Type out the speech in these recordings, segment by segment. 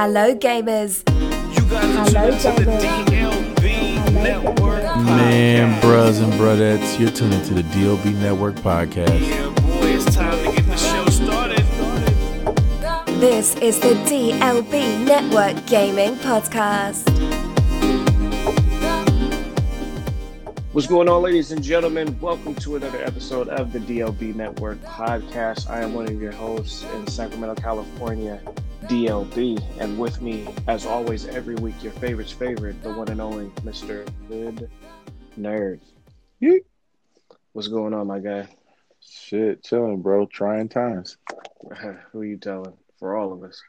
Hello, gamers. Hello, Network. Man, bros and brudettes, you're tuning to the DLB Network podcast. Yeah, boy, it's time to get the show started. This is the DLB Network Gaming Podcast. What's going on, ladies and gentlemen? Welcome to another episode of the DLB Network podcast. I am one of your hosts in Sacramento, California, DLB. And with me, as always, every week, your favorite's favorite, the one and only Mr. Hood Nerd. Yeet. What's going on, my guy? Shit, chilling, bro. Trying times. Who are you telling? For all of us.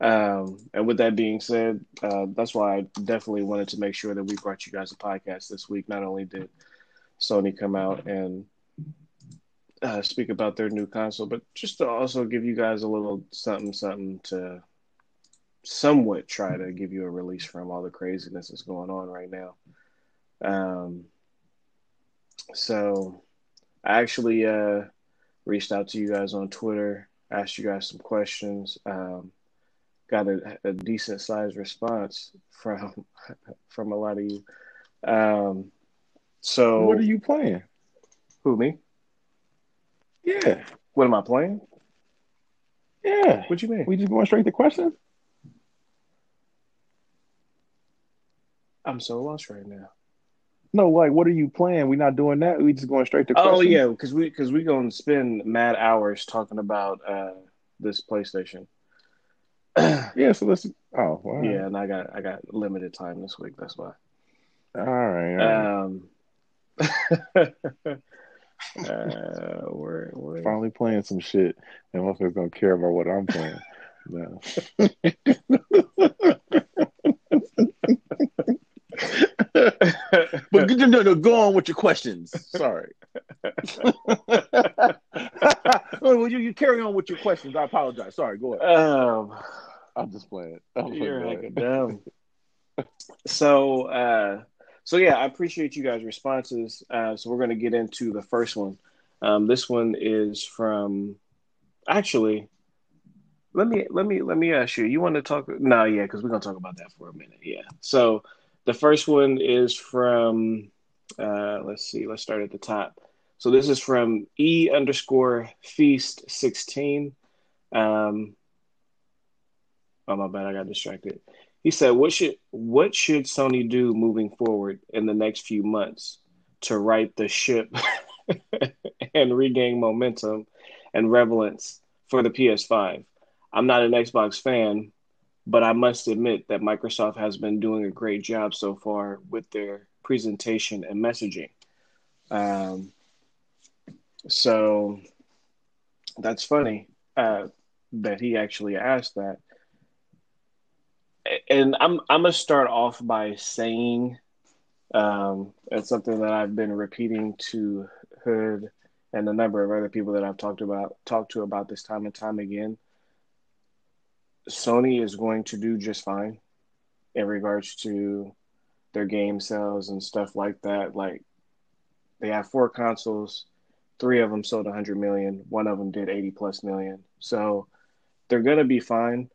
Um, and with that being said, uh, that's why I definitely wanted to make sure that we brought you guys a podcast this week. Not only did Sony come out and uh, speak about their new console, but just to also give you guys a little something, something to somewhat try to give you a release from all the craziness that's going on right now. Um, so I actually uh, reached out to you guys on Twitter, asked you guys some questions. Um, got a, a decent sized response from from a lot of you. Um, so What are you playing? who me? Yeah, What am I playing? yeah. What you mean? We just going straight to questions? I'm so lost right now. No, like, what are you playing? We're not doing that. We just going straight to Oh yeah, because we because we gonna spend mad hours talking about uh, this PlayStation. yeah. So let's. Oh, wow. Yeah, and I got I got limited time this week. That's why. All right. All right. Um, uh, where, where, Finally playing some shit, and motherfuckers gonna care about what I'm playing. No. But no, no, no, go on with your questions. Sorry. well, you, you carry on with your questions. I apologize. Sorry. Go ahead. um, I'm just playing. I'm You're playing. heckin' dumb. so, uh, so yeah, I appreciate you guys' responses. Uh, so we're going to get into the first one. Um, this one is from, actually, let me let me let me ask you. You want to talk? No, yeah, because we're going to talk about that for a minute. Yeah. So the first one is from. Uh, let's see. Let's start at the top. So this is from E underscore feast sixteen. Um, Oh my bad, I got distracted. He said, "What should what should Sony do moving forward in the next few months to right the ship and regain momentum and relevance for the PS5? I'm not an Xbox fan, but I must admit that Microsoft has been doing a great job so far with their presentation and messaging. Um, so that's funny uh, that he actually asked that." And I'm I'm gonna start off by saying, um, it's something that I've been repeating to Hood and a number of other people that I've talked about talked to about this time and time again. Sony is going to do just fine in regards to their game sales and stuff like that. Like they have four consoles, three of them sold 100 million, one of them did 80 plus million. So they're gonna be fine.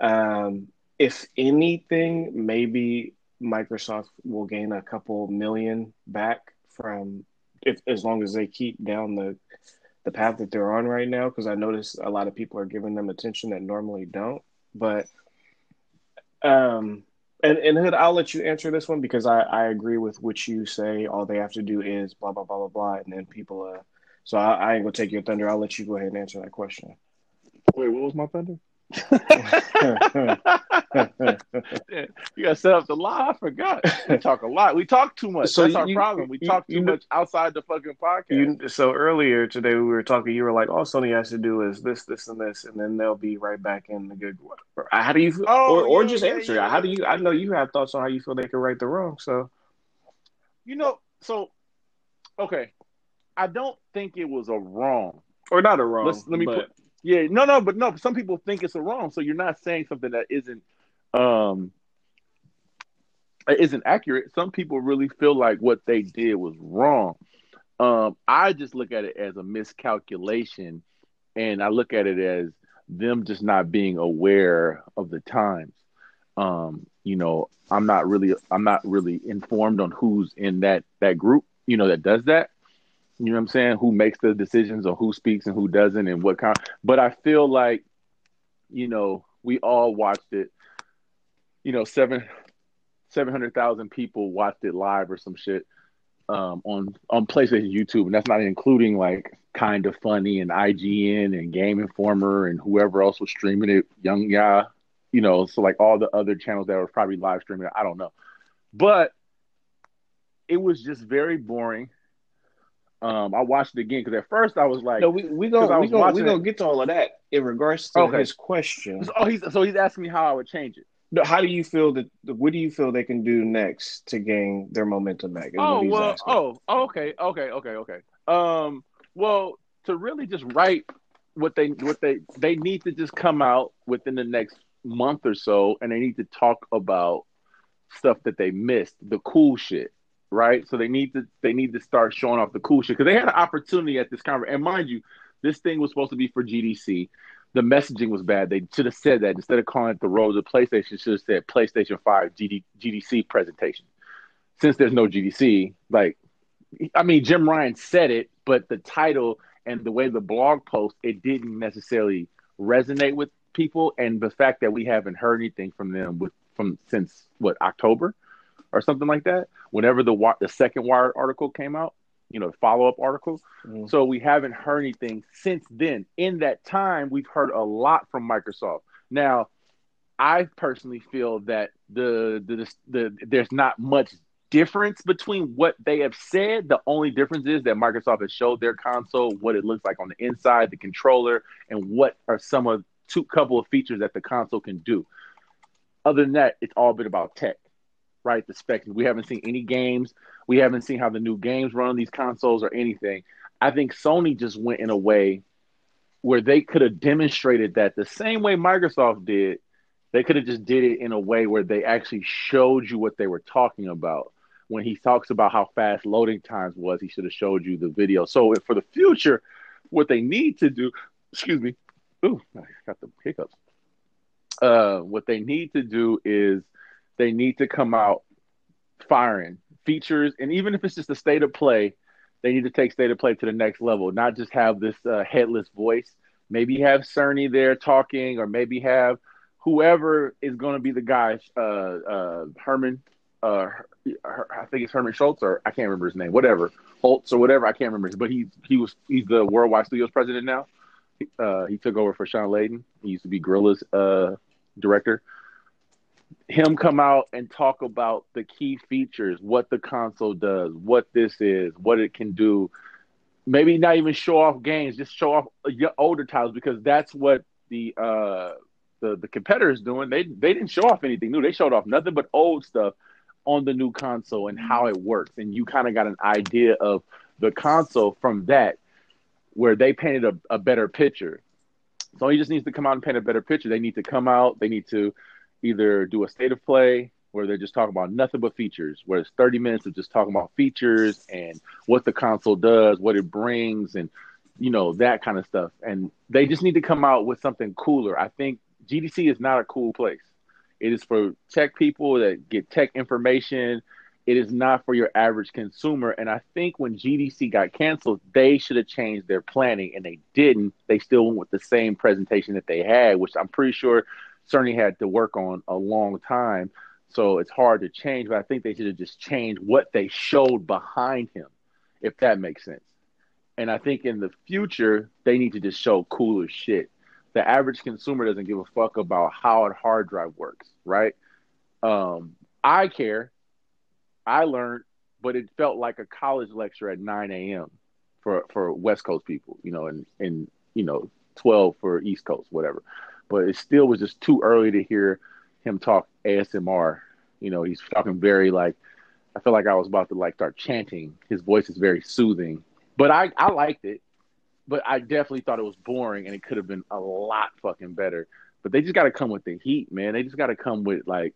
Um, if anything, maybe Microsoft will gain a couple million back from if as long as they keep down the the path that they're on right now. Because I notice a lot of people are giving them attention that normally don't. But um, and and Hood, I'll let you answer this one because I I agree with what you say. All they have to do is blah blah blah blah blah, and then people uh. So I, I ain't gonna take your thunder. I'll let you go ahead and answer that question. Wait, what was my thunder? You gotta set up the lie. I forgot. We talk a lot. We talk too much. So That's our problem. We you- talk too you much outside the fucking podcast. You, so earlier today we were talking. You were like, "All Sony has to do is this, this, and this, and then they'll be right back in the good." Uh, how do you? Oh, or, or yeah, just answer yeah. it. How do you? I know you have thoughts on how you feel they can right the wrong. So you know, so okay. I don't think it was a wrong. or not a wrong. Let's- let me but, put- Yeah, no, no, but no. Some people think it's a wrong, so you're not saying something that isn't um isn't accurate. Some people really feel like what they did was wrong. Um, I just look at it as a miscalculation, and I look at it as them just not being aware of the times. Um, you know, I'm not really I'm not really informed on who's in that that group, you know, that does that. You know what I'm saying? Who makes the decisions or who speaks and who doesn't and what kind. But I feel like, you know, we all watched it. You know, seven seven hundred thousand people watched it live or some shit um, on on PlayStation YouTube, and that's not including like kind of funny and IGN and Game Informer and whoever else was streaming it, Young Ya, you know, so like all the other channels that were probably live streaming it, I don't know. But it was just very boring. Um, I watched it again because at first I was like, No, we we gonna we gonna we gonna get to all of that in regards to Okay. his question. oh, he's so he's asking me how I would change it. No, How do you feel that? What do you feel they can do next to gain their momentum back? Oh well, asking. oh okay, okay, okay, okay. Um, well, to really just write what they what they they need to just come out within the next month or so, and they need to talk about stuff that they missed, the cool shit, right? So they need to they need to start showing off the cool shit because they had an opportunity at this conference, and mind you, this thing was supposed to be for GDC. The messaging was bad. They should have said that instead of calling it the Road to PlayStation, should have said PlayStation Five GD, GDC presentation. Since there's no GDC, like I mean, Jim Ryan said it, but the title and the way the blog post, it didn't necessarily resonate with people. And the fact that we haven't heard anything from them with from since what October or something like that, whenever the the second Wired article came out, you know, the follow up article. Mhm. So we haven't heard anything since then. In that time, we've heard a lot from Microsoft. Now, I personally feel that the the, the there's not much difference between what they have said. The only difference is that Microsoft has showed their console, what it looks like on the inside, the controller, and what are some of two couple of features that the console can do. Other than that, it's all been about tech, right? The specs. We haven't seen any games. We haven't seen how the new games run on these consoles or anything. I think Sony just went in a way where they could have demonstrated that the same way Microsoft did. They could have just did it in a way where they actually showed you what they were talking about. When he talks about how fast loading times was, he should have showed you the video. So for the future, what they need to do, excuse me, ooh, I got the hiccups. Uh, what they need to do is they need to come out firing features, and even if it's just a state of play, they need to take state of play to the next level. Not just have this uh, headless voice. Maybe have Cerny there talking, or maybe have whoever is going to be the guy, uh, uh, Herman. Uh, Her- I think it's Herman Schultz, or I can't remember his name. Whatever, Holtz or whatever. I can't remember. But he's he was he's the Worldwide Studios president now. Uh, he took over for Shawn Layden. He used to be Guerrilla's uh, director him come out and talk about the key features, what the console does, what this is, what it can do. Maybe not even show off games, just show off y- older titles because that's what the uh, the the competitors doing. They they didn't show off anything new. They showed off nothing but old stuff on the new console and how it works, and you kind of got an idea of the console from that, where they painted a, a better picture. So he just needs to come out and paint a better picture. They need to come out. They need to either do a state of play where they're just talking about nothing but features, where it's 30 minutes of just talking about features and what the console does, what it brings, and you know that kind of stuff. And they just need to come out with something cooler. I think GDC is not a cool place. It is for tech people that get tech information. It is not for your average consumer. And I think when GDC got canceled, they should have changed their planning, and they didn't. They still went with the same presentation that they had, which I'm pretty sure Cerny had to work on a long time. So it's hard to change, but I think they should have just changed what they showed behind him, if that makes sense. And I think in the future, they need to just show cooler shit. The average consumer doesn't give a fuck about how a hard drive works, right? Um, I care. I learned, but it felt like a college lecture at 9 a.m. for for West Coast people, you know, and and you know 12 for East Coast, whatever. But it still was just too early to hear him talk ASMR. You know, he's talking very like I felt like I was about to like start chanting. His voice is very soothing, but I I liked it. But I definitely thought it was boring, and it could have been a lot fucking better. But they just got to come with the heat, man. They just got to come with like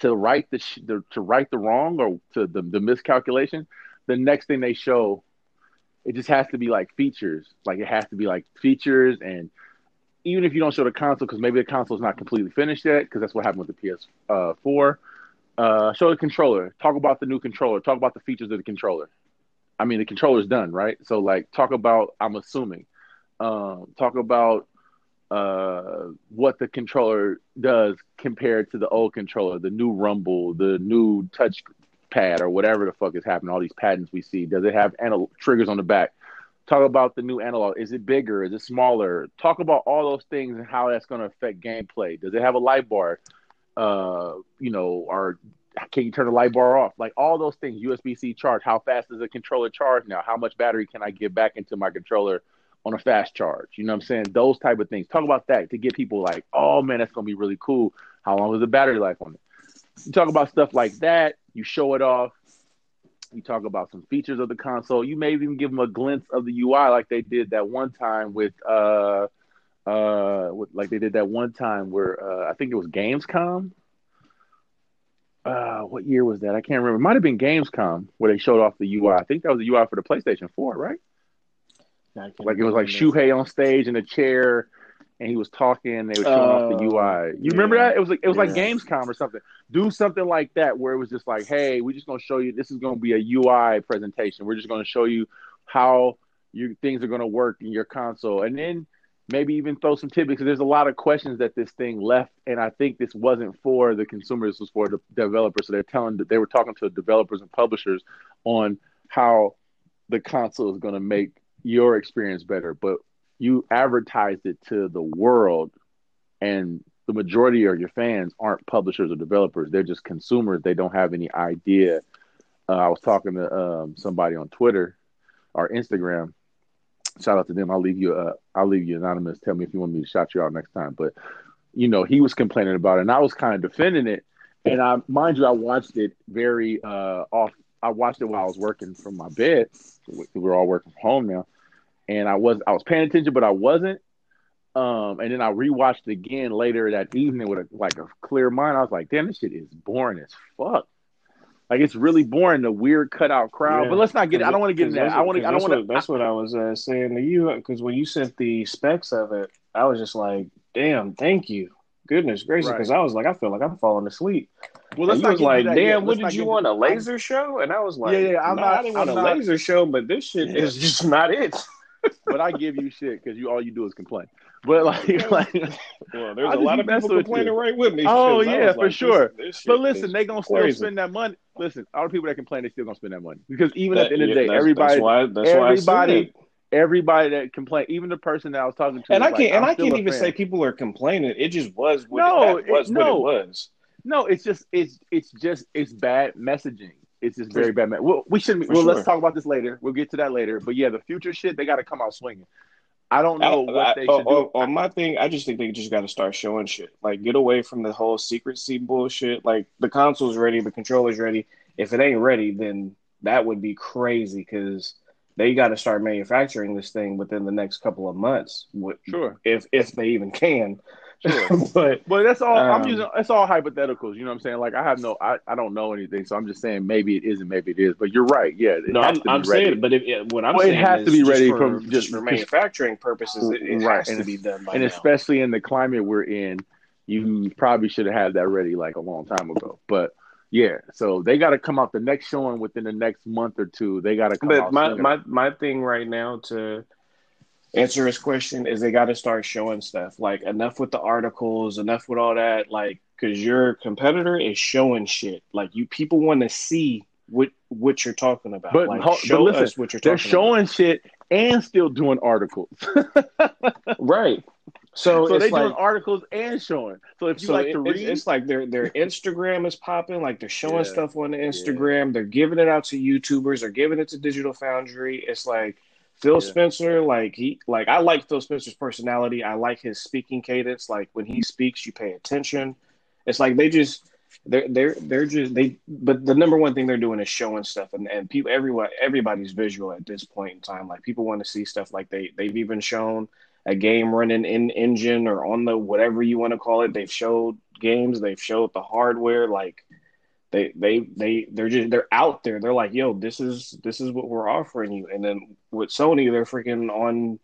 to right the, sh- the to right the wrong or to the the miscalculation. The next thing they show, it just has to be like features. Like it has to be like features and even if you don't show the console, because maybe the console is not completely finished yet, because that's what happened with the PS4. Uh, show the controller. Talk about the new controller. Talk about the features of the controller. I mean, the controller's done, right? So, like, talk about. I'm assuming. Um, talk about uh, what the controller does compared to the old controller, the new Rumble, the new touch pad, or whatever the fuck is happening. All these patents we see. Does it have anal- triggers on the back? Talk about the new analog. Is it bigger? Is it smaller? Talk about all those things and how that's going to affect gameplay. Does it have a light bar? Uh, you know, or can you turn the light bar off? Like all those things. USB C charge. How fast does the controller charge now? How much battery can I get back into my controller on a fast charge? You know what I'm saying? Those type of things. Talk about that to get people like, oh man, that's gonna be really cool. How long is the battery life on it? You talk about stuff like that. You show it off. You talk about some features of the console. You may even give them a glimpse of the UI, like they did that one time with, uh, uh, with, like they did that one time where uh, I think it was Gamescom. Uh, what year was that? I can't remember. It might have been Gamescom where they showed off the UI. I think that was the UI for the PlayStation 4, right? Like it was like Shuhei on stage in a chair, and he was talking. They were showing off the Oh, UI. You remember that? It was like it was like Gamescom or something. Do something like that where it was just like, hey, we're just gonna show you. This is gonna be a UI presentation. We're just gonna show you how you things are gonna work in your console, and then maybe even throw some tidbits. There's a lot of questions that this thing left, and I think this wasn't for the consumers. This was for the developers. So they're telling that they were talking to developers and publishers on how the console is going to make your experience better, but you advertised it to the world, and the majority of your fans aren't publishers or developers; they're just consumers. They don't have any idea. Uh, I was talking to um, somebody on Twitter or Instagram. Shout out to them. I'll leave you. Uh, I'll leave you anonymous. Tell me if you want me to shout you out next time. But you know, he was complaining about it, and I was kind of defending it. And I, mind you, I watched it very uh, off. I watched it while I was working from my bed. We- We're all working from home now, and I was I was paying attention, but I wasn't. Um, and then I rewatched it again later that evening with a, like a clear mind. I was like, damn, this shit is boring as fuck. Like it's really boring. The weird cutout crowd. Yeah. But let's not get. I don't want to get in that. I want to. I don't That's want what- That's what I was uh, saying to you because when you sent the specs of it, I was just like, "Damn, thank you, goodness gracious!" Right. Because I was like, I feel like I'm falling asleep. Well, let's not was like, "Damn, yet. what Let's did you want? A laser show?" And I was like, Yeah, yeah, I'm "Nah, not- I didn't want I'm a not- laser show, but this shit Yeah. is just not it." but I give you shit because you all you do is complain. But like, like Well, there's a lot of people complaining right with me. Oh yeah, for like, sure. this shit but listen, is they gonna still spend that money. Listen, all the people that complain, they still gonna spend that money because even at the end of the day, that's- everybody, That's why. That's everybody, that. everybody that complain, even the person that I was talking to, And I can't. like, and I can't even fan. say people are complaining. It just was. What No, it, that was it- what no. it was. No, it's just it's it's just it's bad messaging. It's just very bad. Me- well, we shouldn't. Be, well, sure. let's talk about this later. We'll get to that later. But yeah, the future shit, they got to come out swinging. I don't know I- what I- they on- should do. on- on my thing, I just think they just got to start showing shit. Like, get away from the whole secrecy bullshit. Like, the console's ready, the controller's ready. If it ain't ready, then that would be crazy because they got to start manufacturing this thing within the next couple of months. Sure. if if they even can. Sure. but But that's all I'm Um, using. It's all hypotheticals. You know what I'm saying? Like I have no, I, I don't know anything, so I'm just saying maybe it isn't, maybe it is. But you're right. Yeah, no, I'm, I'm saying, but if, it- what I'm Well, it saying has is to be just ready for, from- just just- for manufacturing purposes. It, it Right, has and to be done by and now. especially in the climate we're in, you probably should have had that ready like a long time ago. But yeah, so they got to come out the next showing within the next month or two. They got to come But out. my, my my thing right now to answer his question is they got to start showing stuff. Like enough with the articles, enough with all that. Like because your competitor is showing shit. Like you people want to see what what you're talking about. But like ho- but show listen, us what you're they're showing shit and still doing articles. Right. So, so it's they're like doing articles and showing. So if you so like to it's, read, it's like their their Instagram is popping, like they're showing Yeah. stuff on the Instagram, they're giving it out to YouTubers, they're giving it to Digital Foundry. It's like Phil Yeah. Spencer, like he like I like Phil Spencer's personality. I like his speaking cadence. Like when he speaks, you pay attention. It's like they just they're they're they're just they but the number one thing they're doing is showing stuff and, and people everyone everybody's visual at this point in time. Like people want to see stuff like they they've even shown a game running in engine or on the whatever you want to call it. They've showed games, they've showed the hardware, like they they they they're just they're out there. They're like, yo, this is this is what we're offering you. And then with Sony, they're freaking on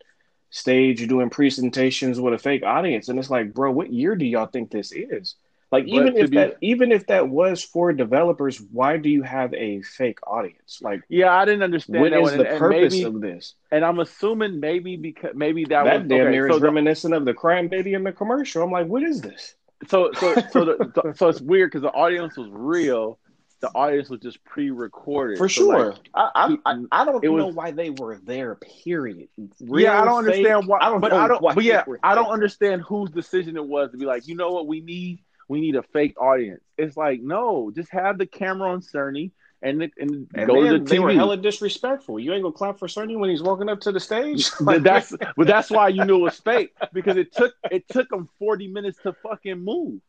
stage doing presentations with a fake audience, and it's like, bro, what year do y'all think this is? Like, even if be- that, even if that was for developers, why do you have a fake audience? Like, Yeah, I didn't understand what that is one. the and, and purpose maybe, of this? and I'm assuming maybe because maybe that, That was damn okay, near so is the- reminiscent of the crime baby in the commercial. I'm like, what is this? So so so the, so it's weird because the audience was real. The audience was just pre-recorded For So, like, sure. I, I, I, I don't it know was- why they were there, period. yeah, I don't understand fake, why. I don't but know I don't. why But yeah, I don't understand whose decision it was to be like, you know what, we need we need a fake audience. It's like no, just have the camera on Cerny and the- and, And go to the they were hella disrespectful. You ain't gonna clap for Sonny when he's walking up to the stage. but that's but that's why you knew it was fake because it took it took them forty minutes to fucking move.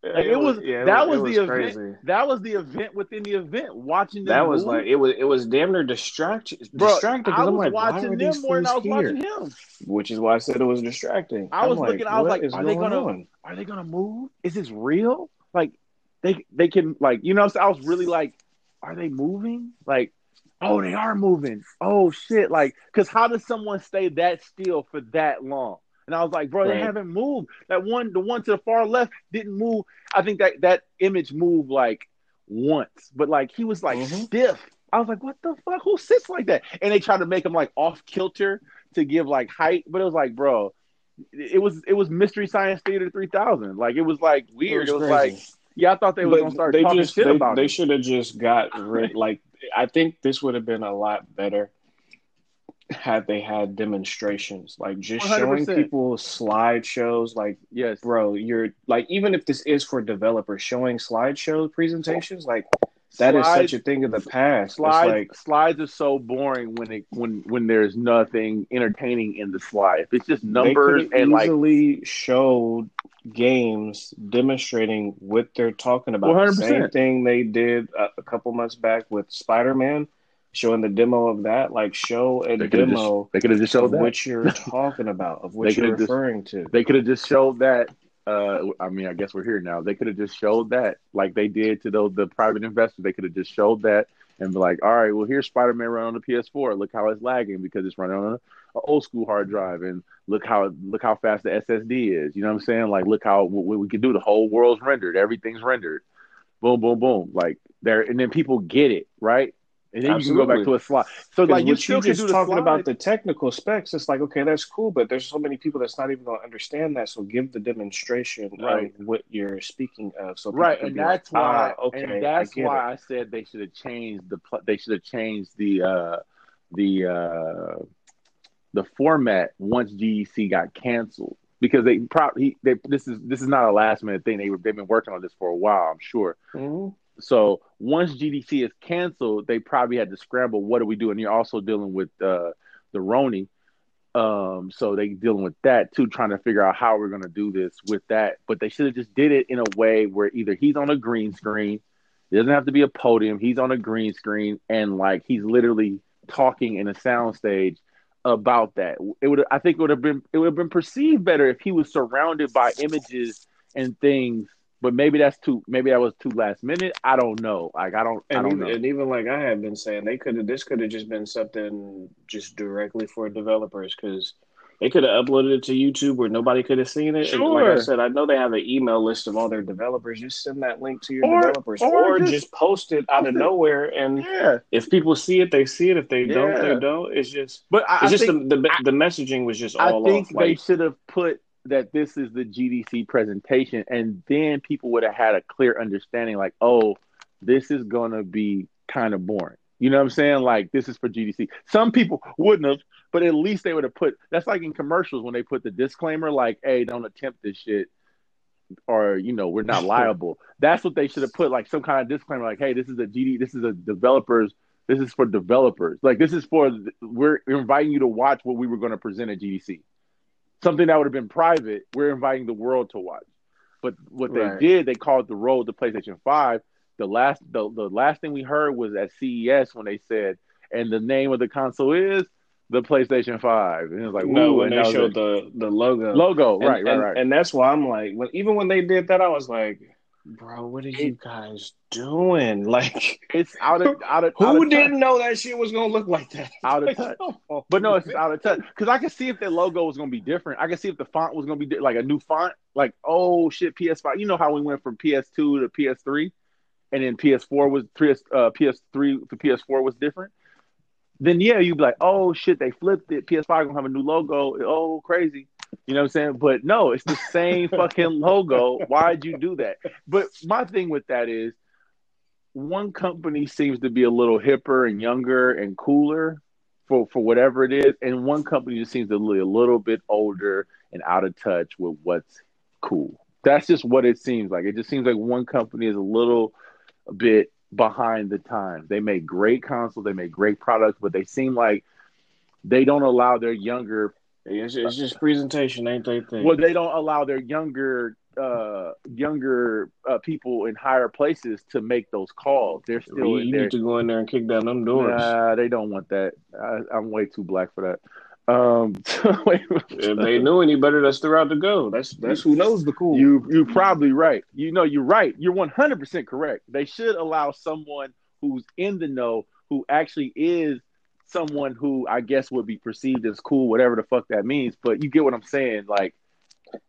Like, it was yeah, that it was, the event. crazy. That was the event within the event. Watching them That was move. like it was it was damn near distract Bro, distracting I was like, watching them more than I was fools watching him. Which is why I said it was distracting. I I'm was like, looking, I was like, are they gonna- on? Are they gonna move? Is this real? Like they they can like you know I was really like, are they moving? Like, oh they are moving. Oh shit! Like, cause how does someone stay that still for that long? And I was like, bro, they haven't moved. That one, the one to the far left didn't move. I think that that image moved like once, but like he was like Mhm. stiff. I was like, what the fuck? Who sits like that? And they tried to make him like off kilter to give like height, but it was like, bro, it was it was Mystery Science Theater 3000. Like it was like weird. It was, crazy. like, yeah, I thought they were gonna start they talking just shit they, about they should have just got rid like I think this would have been a lot better had they had demonstrations. Like just showing 100%. people slideshows like Yes, bro you're like even if this is for developers showing slideshow presentations like that is Slides- such a thing of the past slides. like slides are so boring when it when when there's nothing entertaining in the slide. It's just numbers and like easily showed games demonstrating what they're talking about. The 100%. same thing they did a, a couple months back with Spider Man, showing the demo of that. Like show a they demo just they could have just showed what you're talking about, of what you're could've just- referring to. They could have just showed that. Uh, I mean, I guess we're here now. They could have just showed that, like they did to those the private investors. They could have just showed that and be like, "All right, well, here's Spider-Man running on the PS4. Look how it's lagging because it's running on an old school hard drive, and look how look how fast the SSD is. You know what I'm saying? Like, look how what we can do. The whole world's rendered. Everything's rendered. Boom, boom, boom. Like there, and then people get it right, and then you can go back to a slide. So like you still you just talking slide. about the technical specs. It's like okay, that's cool, but there's so many people that's not even going to understand that. So give the demonstration Right. of what you're speaking of. So right and that's like, why ah, okay, and that's I why it. i said they should have changed the they should have changed the uh the uh the format once GDC got canceled because they probably they this is this is not a last minute thing they were they've been working on this for a while i'm sure Mhm. So once GDC is canceled, they probably had to scramble. What do we do? And you're also dealing with uh, the Roni. Um, so they dealing with that too, trying to figure out how we're gonna do this with that. But they should have just did it in a way where either he's on a green screen, it doesn't have to be a podium, he's on a green screen, and like he's literally talking in a soundstage about that. It would I think it would have been it would have been perceived better if he was surrounded by images and things but maybe that's too maybe that was too last minute. I don't know. Like I don't I And don't even, know. and even like I have been saying, they could have this could have just been something just directly for developers because they could have uploaded it to YouTube where nobody could have seen it. And like I said, I know they have an email list of all their developers. Just send that link to your Or- developers, or or, just just, post it out of it. nowhere. And yeah. if people see it, they see it. If they don't, they don't. It's just But I, it's I just think, the, the the messaging was just all. I think off. they Like should have put that this is the GDC presentation and then people would have had a clear understanding like, oh, this is gonna be kind of boring. You know what I'm saying? Like this is for GDC. Some people wouldn't have, but at least they would have put that's like in commercials when they put the disclaimer like, hey, don't attempt this shit or you know, we're not liable. that's what they should have put, like some kind of disclaimer, like, hey, this is a GD, this is a developers, this is for developers. Like this is for we're inviting you to watch what we were going to present at GDC. Something that would have been private, we're inviting the world to watch. But what they Right. did, they called the road to PlayStation Five. The last, the, the last thing we heard was at CES when they said, and the name of the console is the PlayStation Five. And it was like, no, when and they showed it. the the logo, logo, And- right, right, and, right. And that's why I'm like, when even when they did that, I was like, Bro, what are you guys doing? Like, It's out of out of out who of didn't know that shit was gonna look like that? Out of Like, touch. But no, it's out of touch. Because I could see if their logo was gonna be different. I could see if the font was gonna be di- like a new font. Like, oh shit, PS5. You know how we went from PS2 to PS3, and then PS4 was PS uh, PS3 to PS4 was different. Then yeah, you'd be like, oh shit, they flipped it. PS5 gonna have a new logo. Oh, crazy. You know what I'm saying? But no, it's the same fucking logo. Why'd you do that? But my thing with that is one company seems to be a little hipper and younger and cooler for, for whatever it is, and one company just seems to be a little bit older and out of touch with what's cool. That's just what it seems like. It just seems like one company is a little bit behind the times. They make great consoles, they make great products, but they seem like they don't allow their younger It's, it's just presentation, ain't they? Thing. well, they don't allow their younger uh younger uh, people in higher places to make those calls. They're still you, you there. need to go in there and kick down them doors. Nah, they don't want that. I, I'm way too black for that. Um, wait, If they knew any better, that's the route to go. That's that's who knows the cool. you you're probably right. You know, you're right. You're 100 percent correct. They should allow someone who's in the know, who actually is someone who I guess would be perceived as cool, whatever the fuck that means. But you get what I'm saying? Like,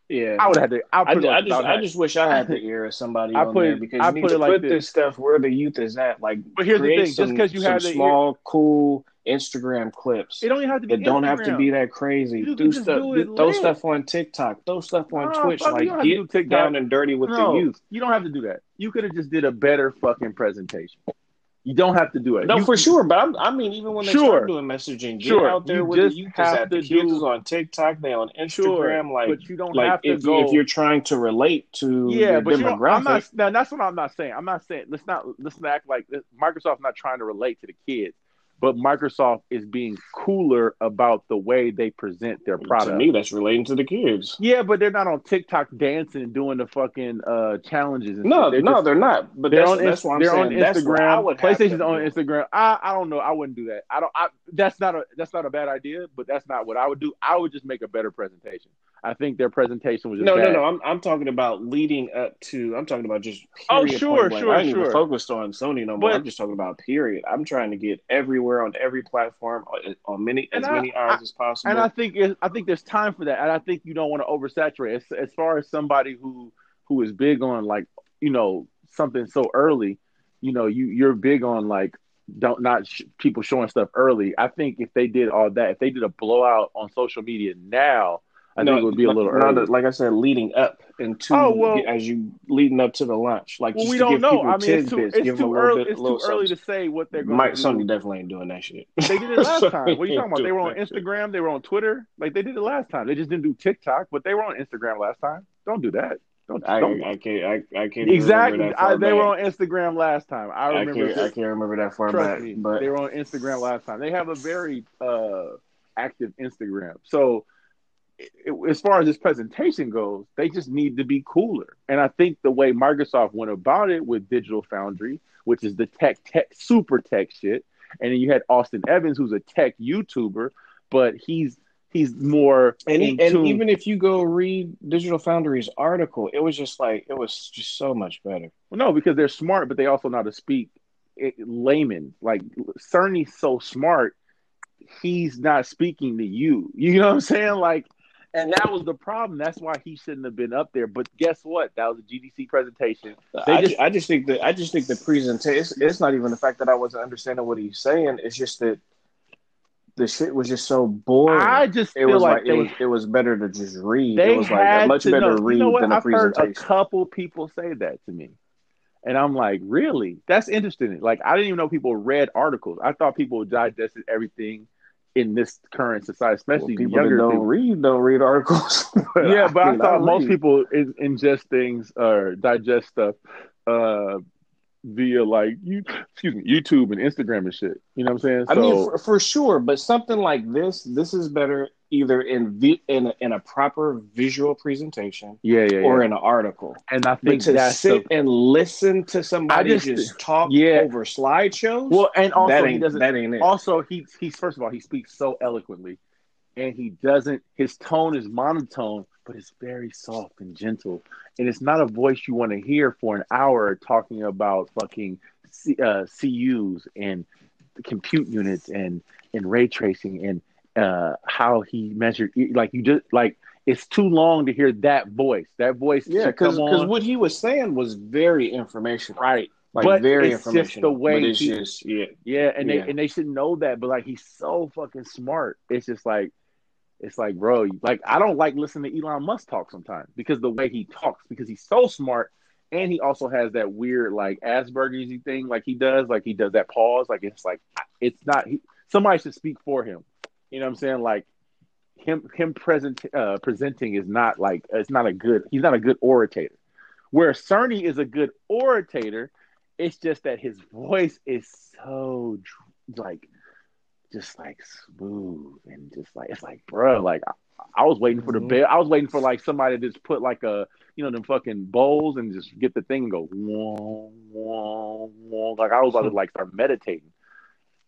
yeah. I would have to. I I, put I like just I just wish I had the ear of somebody I on put there because I you need put to like put this. this. stuff where the youth is at. Like, But here's the create thing, just some- 'cause you have the ear- small, cool Instagram clips. It don't even have to be. It don't have to be that crazy. You do stuff. do it throw stuff on TikTok. Throw stuff on No, Twitch. fuck, you Like don't have to do get TikTok. down and dirty with No, the youth. You don't have to do that. You could have just did a better fucking presentation. You don't have to do it. No, You- for sure. But I'm, I mean, even when they Sure. start doing messaging, get Sure. out there You where just the youth have at. The to kids do- on TikTok. They on Sure, Instagram. like, but you don't like have to if, go. if you're trying to relate to yeah, but you demographic, not. Now, that's what I'm not saying. I'm not saying. Let's not. Let's not act like this. Microsoft's not trying to relate to the kids, but Microsoft is being cooler about the way they present their product. to me, that's relating to the kids. Yeah, but they're not on TikTok dancing and doing the fucking uh, challenges. And No. They're no, just- they're not. But They're that's, on, that's what I'm they're saying. on Instagram. PlayStation's on. Instagram. I, I don't know. I wouldn't do that. I don't. I, that's not a that's not a bad idea, but that's not what I would do. I would just make a better presentation. I think their presentation was just No, no, bad. no. I'm I'm talking about leading up to. I'm talking about just. Oh, sure, point sure, I ain't sure. even focused on Sony no more. But- I'm just talking about period. I'm trying to get everywhere on every platform on, on many as I- many eyes as possible. And I think it, I think there's time for that, and I think you don't want to oversaturate. As, as far as somebody who who is big on like you know something so early, you know you you're big on like don't not sh- people showing stuff early. I think if they did all that, if they did a blowout on social media now, I think it would be a little early. Like I said, leading up into Oh, well- as you leading up to the launch, like well, just we to don't give know. people I mean, it's too, it's too early. bit, It's too early to say what they're going Mike to Sony do. definitely ain't doing that shit. They did it last time. What are you talking about? They were on that shit. Instagram. They were on Twitter. Like they did it last time. They just didn't do TikTok, but they were on Instagram last time. Don't do that. Don't. I, don't. I can't. I, I can't Exactly. I, they were on Instagram last time. I I remember. can't. I can't remember that far Trust back. me, But they were on Instagram last time. They have a very uh, active Instagram. So, as far as this presentation goes, they just need to be cooler. And I think the way Microsoft went about it with Digital Foundry, which is the tech, tech, super tech shit, and then you had Austin Evans, who's a tech YouTuber, but he's he's more and, and even if you go read Digital Foundry's article, it was just like it was just so much better. Well, no, because they're smart, but they also know how to speak it, layman. Like Cerny's so smart, he's not speaking to you. You know what I'm saying? Like, and that was the problem. That's why he shouldn't have been up there. But guess what? That was a GDC presentation. They I just- I just think that I just think the presentation. It's, it's not even the fact that I wasn't understanding what he's saying. It's just that the shit was just so boring. I just it feel was like, like, they it was it was better to just read. they it was like a much better know. read You know than a I've heard a couple people say that to me, and I'm like, really? That's interesting. Like, I didn't even know people read articles. I thought people digested everything in this current society, Well, especially people that younger don't people. read don't read articles. yeah, but I, mean, thought most read. people in, ingest things or digest stuff uh, via like you, excuse me, YouTube and Instagram and shit. You know what I'm saying? I mean, for, for sure, but something like this, this is better either in vi- in a, in a proper visual presentation yeah, yeah, yeah. or in an article. and I But think to that's sit the, and listen to somebody just, just- talk yeah. over slideshows, well, and also he doesn't. that ain't it. Also, he he's first of all he speaks so eloquently, and he doesn't. His tone is monotone, but it's very soft and gentle, and it's not a voice you want to hear for an hour talking about fucking C, uh, CUs and compute units and and ray tracing and uh, how he measured. Like you just like it's too long to hear that voice. That voice, Yeah, because what he was saying was very informational, right. like But very it's just the way it's he- just yeah, Yeah, and Yeah. they and they should know that, but like he's so fucking smart. It's just like it's like, bro, like I don't like listening to Elon Musk talk sometimes because the way he talks, because he's so smart and he also has that weird like Asperger's thing, like he does, like he does that pause, like it's like it's not he, somebody should speak for him. You know what I'm saying? Like him him present uh presenting is not like it's not a good he's not a good orator. Where Cerny is a good orator, it's just that his voice is so like just like smooth and just like it's like bro like I, I was waiting for the Mhm. bell I was waiting for like somebody to just put like a you know them fucking bowls and just get the thing and go whoa, whoa, whoa. like I was about to like start meditating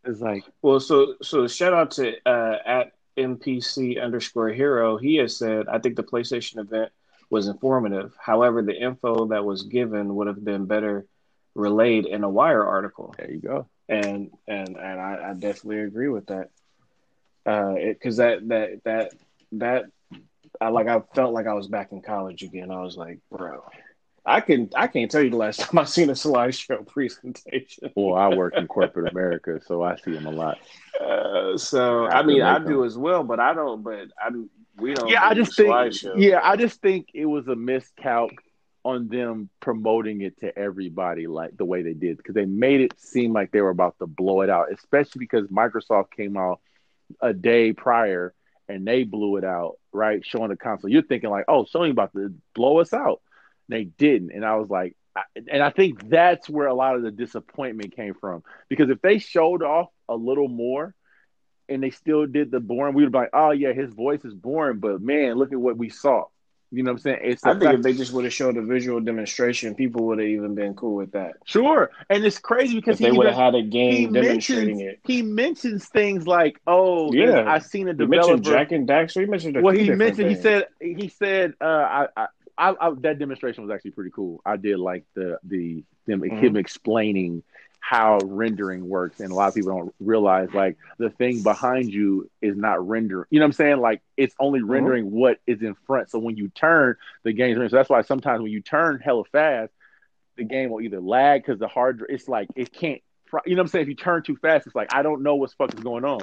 it's like Well, so so shout out to uh, at MPC underscore hero. He has said, I think the PlayStation event was informative. However, the info that was given would have been better relayed in a Wire article. there you go And and and I, I definitely agree with that. Uh, because that that that that I like I felt like I was back in college again. I was like, bro, I can I can't tell you the last time I seen a slideshow presentation. well I work in corporate America so I see them a lot Uh, so Have I mean, I make do as well, but I don't. But I'm we don't. yeah, I just think yeah, I just think it was a miscalc on them promoting it to everybody like the way they did because they made it seem like they were about to blow it out, especially because Microsoft came out a day prior and they blew it out, right? Showing the console. You're thinking like, oh, Sony about to blow us out. They didn't, and I was like, I, and I think that's where a lot of the disappointment came from because if they showed off a little more and they still did the boring, we would be like, oh yeah, his voice is boring, but man, look at what we saw. You know what I'm saying? It's I think fact- if they just would have showed a visual demonstration, people would have even been cool with that. sure, and it's crazy because they would have had a game demonstrating mentions it. he mentions things like, oh Yeah. I seen a He mentioned developer. Jak and Daxter. He mentioned well, he mentioned he said he said uh, I, I, I, I that demonstration was actually pretty cool. I did like the the them Mhm. him explaining how rendering works, and a lot of people don't realize like the thing behind you is not rendering. You know what I'm saying? Like it's only Mm-hmm. rendering what is in front. So when you turn, the game's rendering. So that's why sometimes when you turn hella fast, the game will either lag because the hard. It's like it can't. You know what I'm saying? If you turn too fast, it's like I don't know what's fuck is going on.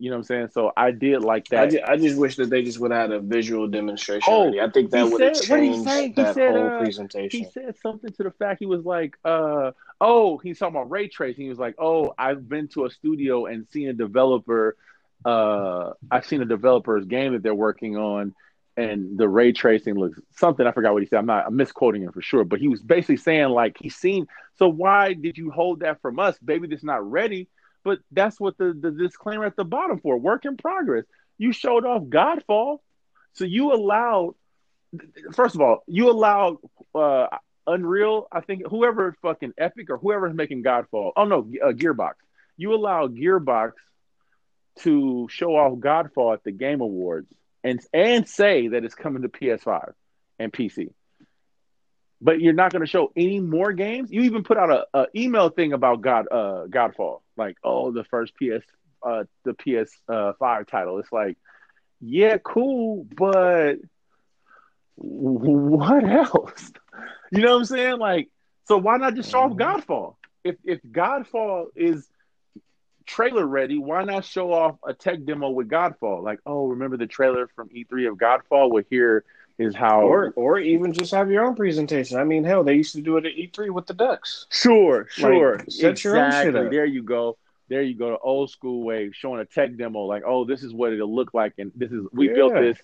You know what I'm saying? So I did like that. I just, I just wish that they just would have had a visual demonstration. Oh, already. I think that would have said- what he changed say? He that said, whole uh, presentation. he said something to the fact he was like, uh, oh, he's talking about ray tracing. He was like, oh, I've been to a studio and seen a developer, uh, I've seen a developer's game that they're working on, and the ray tracing looks something. I forgot what he said. I'm not, I'm misquoting him for sure, but he was basically saying like he's seen. So why did you hold that from us? Baby, that's not ready. But that's what the, the disclaimer at the bottom for work in progress. You showed off Godfall, so you allowed. First of all, you allowed uh, Unreal, I think whoever fucking Epic or whoever is making Godfall. Oh no, uh, Gearbox. You allow Gearbox to show off Godfall at the Game Awards and and say that it's coming to PS5 and PC. But you're not going to show any more games. You even put out a, a email thing about God uh, Godfall, like oh the first PS uh, the PS uh, five title. It's like yeah, cool, but what else? You know what I'm saying? Like, so why not just show off Godfall? If if Godfall is trailer ready, why not show off a tech demo with Godfall? Like, oh, remember the trailer from E3 of Godfall? We're here is how. or or even just have your own presentation. I mean, hell, they used to do it at E3 with the Ducks. Sure, sure. set your own shit up. There you go. There you go. The old school way, showing a tech demo, like, oh, this is what it'll look like, and this is we built this.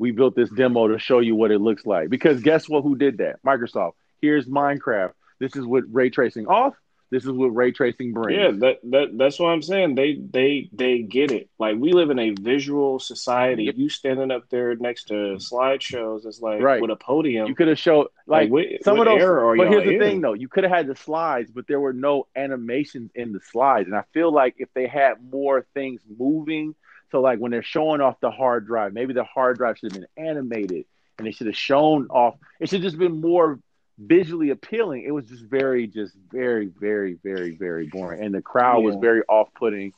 We built this demo to show you what it looks like. Because guess what? Who did that? Microsoft. Here's Minecraft. This is what ray tracing off. This is what ray tracing brings. Yeah, that, that that's what I'm saying. They they they get it. Like we live in a visual society. Yep. You standing up there next to slideshows is like Right. with a podium. You could have showed like, Like, what- some what of those. but here's the in? thing, though: you could have had the slides, but there were no animations in the slides. And I feel like if they had more things moving So like when they're showing off the hard drive, maybe the hard drive should have been animated and they should have shown off. It should just been more visually appealing. It was just very, just very, very, very, very boring, and the crowd was very off-putting.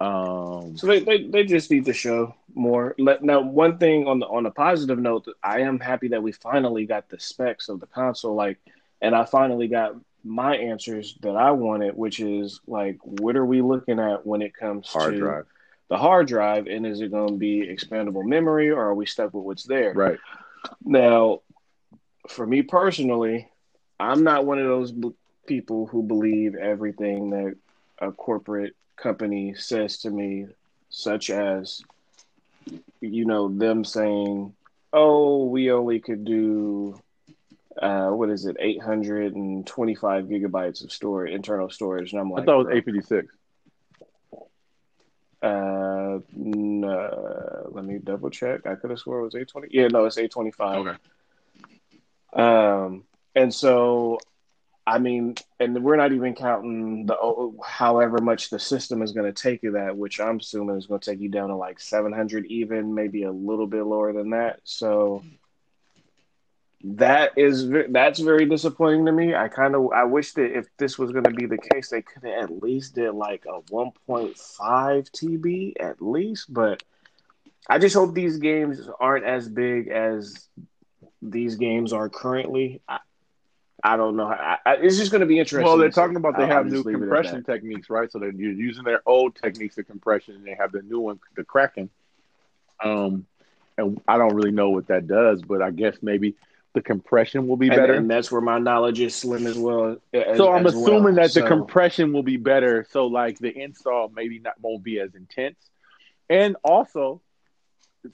Um, So they, they, they just need to show more. Let, now, one thing on the on a positive note, I am happy that we finally got the specs of the console. Like, and I finally got my answers that I wanted, which is like, what are we looking at when it comes hard to drive, the hard drive, and is it going to be expandable memory, or are we stuck with what's there? right? Now, for me personally, I'm not one of those b- people who believe everything that a corporate company says to me, such as, you know, them saying, oh, we only could do, uh, what is it, 825 gigabytes of storage, internal storage. And I'm like, I thought it was bro, 856. uh, no, let me double check. I could have swore it was 820. Yeah, no, it's 825. Okay. Um, and so, I mean, and we're not even counting the oh, however much the system is going to take you that, which I'm assuming is going to take you down to like 700, even maybe a little bit lower than that. So that is that's very disappointing to me. I kind of I wish that if this was going to be the case, they could have at least did like a 1.5 TB at least. But I just hope these games aren't as big as these games are currently. I, I don't know. I, I, it's just going to be interesting. Well, they're talking about they have new just leave it at compression techniques, right? So they're using their old techniques of compression, and they have the new one, the Kraken. Um, and I don't really know what that does, but I guess maybe the compression will be And, better. and that's where my knowledge is slim as well. as- so I'm as well. assuming that the compression will be better. So like the install maybe not won't be as intense, and also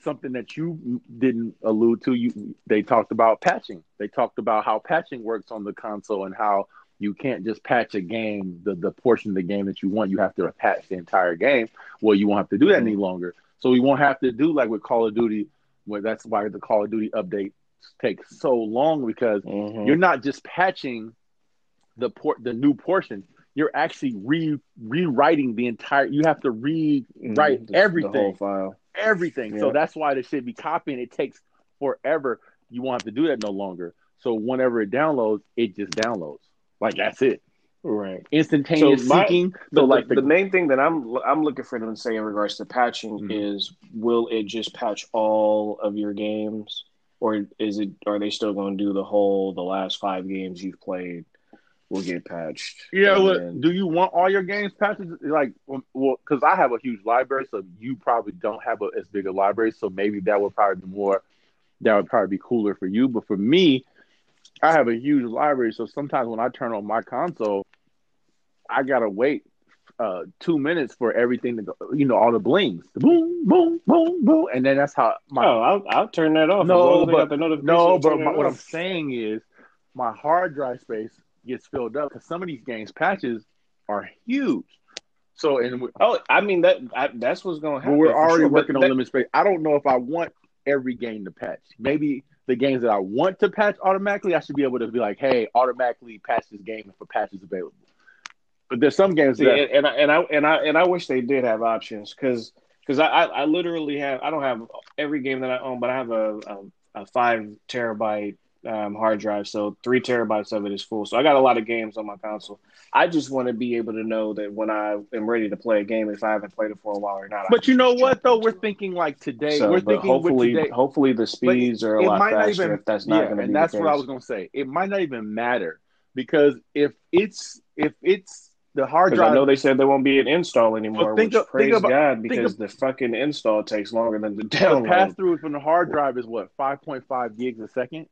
something that you didn't allude to. You they talked about patching. They talked about how patching works on the console and how you can't just patch a game the the portion of the game that you want. You have to patch the entire game. Well, you won't have to do that any longer. So we won't have to do like with Call of Duty. Where that's why the Call of Duty update takes so long because Mhm. you're not just patching the port the new portion you're actually re rewriting the entire you have to rewrite Mhm. The- The whole everything file. Everything. So that's why they should be copying. It takes forever. You won't have to do that no longer. So whenever it downloads it just downloads. Like that's it. Right. instantaneous So my- syncing The, so like the, the, main thing that I'm I'm looking for them to say in regards to patching Mhm. is will it just patch all of your games? Or is it are they still going to do the whole the last five games you've played will get patched? yeah well, then- do you want all your games patched? like well because i have a huge library so you probably don't have a, as big a library so maybe that would probably be more that would probably be cooler for you but for me i have a huge library so sometimes when i turn on my console i gotta wait uh two minutes for everything to go you know all the blings boom boom boom boom and then that's how my oh, I'll, I'll turn that off. No, long as they but- got the no, but my, what I'm saying is my hard drive space gets filled up because some of these games patches are huge. So, and we, Oh, I mean that I, that's what's going to happen. we're already sure. Working on that- limit space. I don't know if I want every game to patch. Maybe the games that I want to patch automatically, I should be able to be like, hey, automatically patch this game if a patch is available. But there's some games that and, and I and I and I and I wish they did have options because because I, I I literally have I don't have every game that I own, but I have a a, a five terabyte um, hard drive, so three terabytes of it is full. So I got a lot of games on my console. I just want to be able to know that when I am ready to play a game, if I haven't played it for a while or not. But you know what though? We're thinking like today. So, we're thinking hopefully, today. hopefully the speeds are a lot faster. even- if that's not yeah, going to be and that's the what I was gonna say. It might not even matter because if it's if it's the hard drive. I know they said there won't be an install anymore, think which of- praise about- God because of- the fucking install takes longer than the the download. pass through from the hard drive is what five point five gigs a second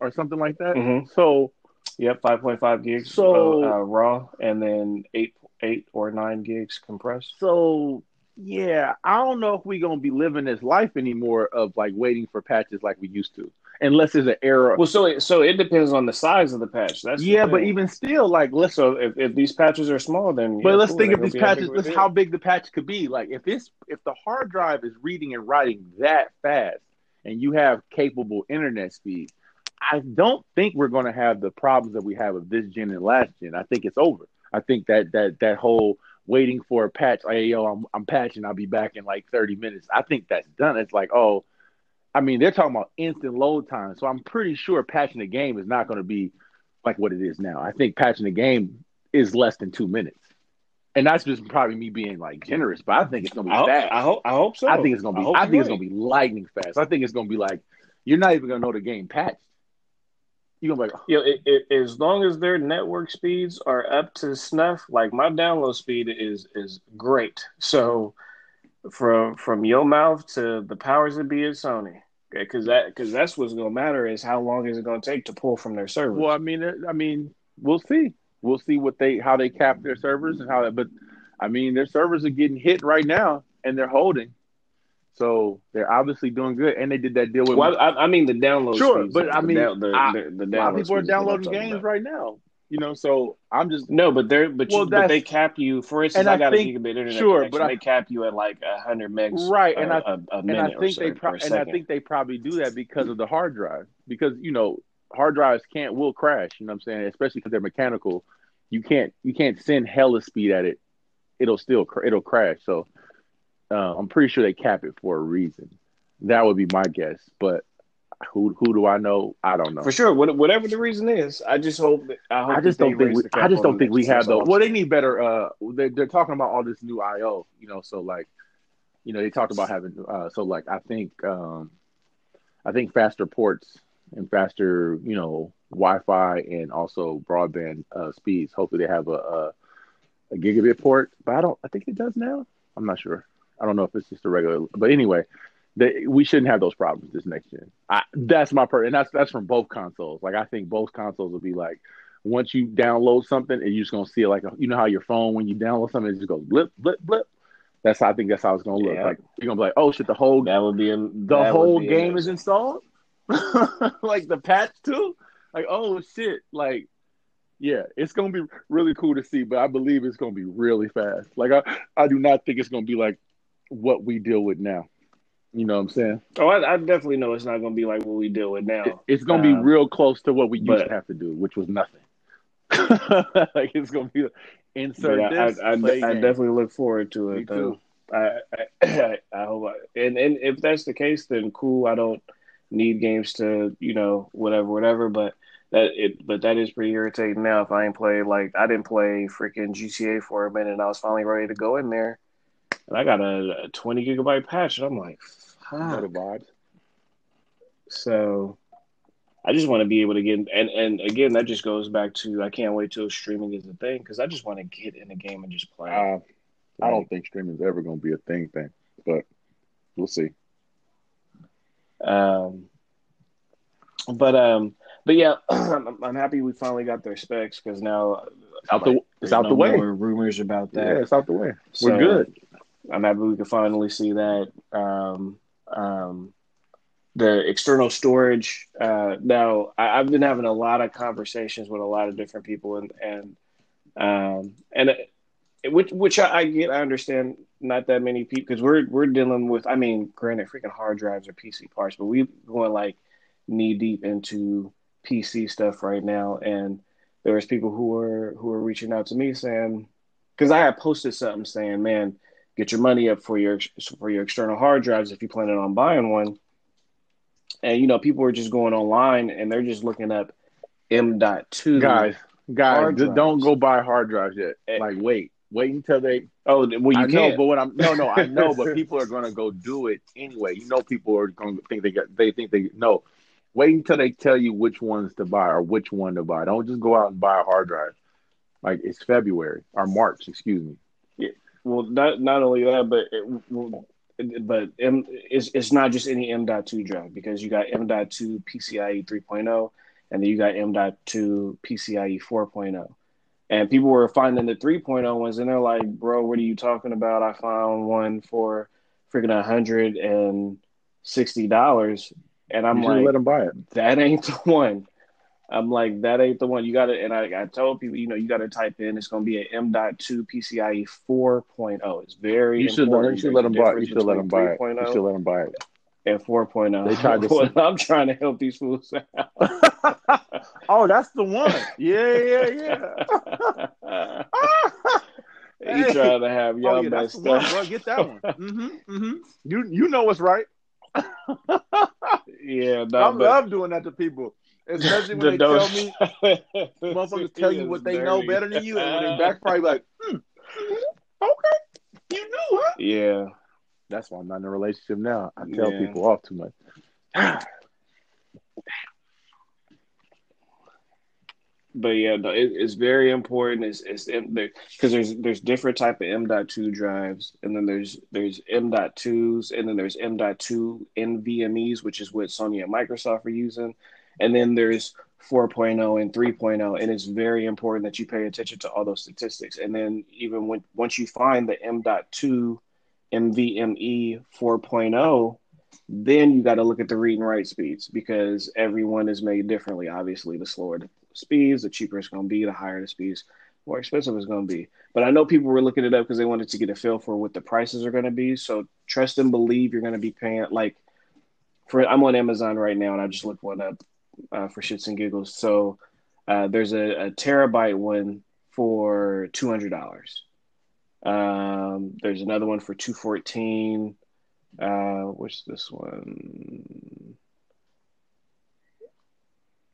or something like that. Mhm. So Yep, five point five gigs So- uh, uh, raw, and then eight eight or nine gigs compressed. so yeah, I don't know if we're gonna be living this life anymore of like waiting for patches like we used to, unless there's an error. Well, so it, so it depends on the size of the patch. That's yeah, but even still, like let's so if, if these patches are small, then But yeah, let's cool, think of these patches. big of a Let's how big the patch could be. Like if it's if the hard drive is reading and writing that fast, and you have capable internet speed, I don't think we're going to have the problems that we have with this gen and last gen. I think it's over. I think that that that whole waiting for a patch. Like, hey, yo, I'm I'm patching. I'll be back in like 30 minutes. I think that's done. It's like, oh, I mean, they're talking about instant load time. So I'm pretty sure patching the game is not going to be like what it is now. I think patching the game is less than two minutes. And that's just probably me being like generous, but I think it's gonna be I hope, fast. I hope I hope so. I think it's gonna be. hope I, think it's right. gonna be lightning fast. I think it's gonna be like you're not even gonna know the game patched. You're gonna be like, You know, it, it, as long as their network speeds are up to snuff, like my download speed is is great. So from from your mouth to the powers that be at Sony, because that because that's what's going to matter is how long is it going to take to pull from their servers. well, I mean, I mean, we'll see. We'll see what they how they cap their servers and how that. But I mean, their servers are getting hit right now, and they're holding. So they're obviously doing good, and they did that deal with. Well, I, I mean the download. Sure, speeds, but I mean, the, I- the, the a lot of people are speeds is what I'm downloading games about. right now. You know, so I'm just No, but they're but, Well, you, but they cap you. For instance, I, I got think- a gigabit internet sure, but they cap you at like hundred megs, Right, uh, a, and I- a, a and I think or, they pro- and I think they probably do that because of the hard drive. Because you know, hard drives can't will crash. You know what I'm saying? Especially because they're mechanical. You can't you can't send hella speed at it. It'll still cr- it'll crash. So uh, I'm pretty sure they cap it for a reason. That would be my guess. But who who do I know? I don't know. For sure, whatever the reason is, I just hope. That, I hope I just don't think we, I just don't think we have the well they need better uh they they're talking about all this new IO, you know, so like you know, they talked about having uh so like I think um I think faster ports and faster, you know, Wi-Fi and also broadband uh speeds. Hopefully they have a a, a gigabit port, but I don't I think it does now. I'm not sure. I don't know if it's just a regular but anyway, they, we shouldn't have those problems this next gen. I, that's my per, and that's that's from both consoles. Like I think both consoles will be like, once you download something, and you're just gonna see it like a, you know how your phone when you download something, it just goes blip blip blip. That's how I think that's how it's gonna look. Yeah. Like you're gonna be like, oh shit, the whole That would be a, the whole game is installed, like the patch too. Like oh shit, like yeah, it's gonna be really cool to see, but I believe it's gonna be really fast. Like I, I do not think it's gonna be like what we deal with now. You know what I'm saying? Oh, I, I definitely know it's not going to be like what we deal with now. It- It's gonna be Um, real close to what we used but- to have to do, which was nothing. like it's gonna be insert I, this. I, I, I definitely look forward to Me it, though. I, I, I hope, I, and and if that's the case, then cool. I don't need games to, you know, whatever, whatever. But that it, but that is pretty irritating now. If I ain't played, like I didn't play freaking GTA for a minute, and I was finally ready to go in there, and I got a, a twenty gigabyte patch, and I'm like, fuck. So I just want to be able to get and and again that just goes back to I can't wait till streaming is a thing because I just want to get in the game and just play. Uh, I don't think streaming is ever gonna be a thing thing, but we'll see. Um, but um, but yeah, I'm, I'm happy we finally got their specs because now Out the- it's out no the way. rumors about that. Yeah, it's out the way. We're good. I'm happy we can finally see that. Um, um, the external storage. Uh, now, I, I've been having a lot of conversations with a lot of different people, and and um, and it, which which I, I get. I understand. Not that many people because we're we're dealing with. I mean, granted, freaking hard drives or PC parts, but we're going like knee deep into PC stuff right now, and there's people who are who are reaching out to me saying because I had posted something saying, "Man, get your money up for your for your external hard drives if you're planning on buying one." And you know, people are just going online and they're just looking up M.2 Guys, guys, Hard just don't go buy hard drives yet. Eh. Like wait, wait until they. Oh, well, you I know, can't. but what I'm no, no, I know, but people are gonna go do it anyway. You know, people are gonna think they got. They think they no. Wait until they tell you which ones to buy or which one to buy. Don't just go out and buy a hard drive. Like it's February or March, excuse me. Well, not not only that, but it, well, but M it's, it's not just any M.2 drive because you got M.2 PCIe 3.0 and then you got M.2 PCIe 4.0. And people were finding the 3.0 ones and they're like, bro, what are you talking about? I found one for freaking $160. And I'm like, let them buy it. that ain't the one. I'm like, that ain't the one. You got to, and I, I told people, you know, you got to type in. It's going to be an M.2 PCIe 4.0. It's very You should let important. you should let them buy. You should let them buy it. You 3.0 should let them buy it. and 4.0. They tried to I'm trying to help these fools out. oh, that's the one. Yeah, yeah, yeah. He trying to have y'all oh yeah, messed one, up. bro. Get that one. Mm-hmm, mm-hmm. You you know what's right. Yeah, no, I love doing that to people, especially when the they tell me motherfuckers tell you what they know better than you, and when they backfire, you like, hmm, okay, you knew, huh? Yeah, That's why I'm not in a relationship now. I tell Yeah. people off too much. but yeah, no, it, it's very important. It's it's because there's there's different type of M. two drives, and then there's there's M. twos, and then there's M. two NVMe's, which is what Sony and Microsoft are using, and then there's 4.0 and 3.0, and it's very important that you pay attention to all those statistics. And then even when once you find the M. two NVMe 4.0, then you got to look at the read and write speeds because everyone is made differently. Obviously, the slower the speeds, the cheaper it's going to be. The higher the speeds, more expensive it's going to be. But I know people were looking it up because they wanted to get a feel for what the prices are going to be. So trust and believe you're going to be paying like for. I'm on Amazon right now and I just looked one up uh, for shits and giggles. So uh, there's a, a terabyte one for two hundred dollars. Um, there's another one for two fourteen. Uh, what's this one?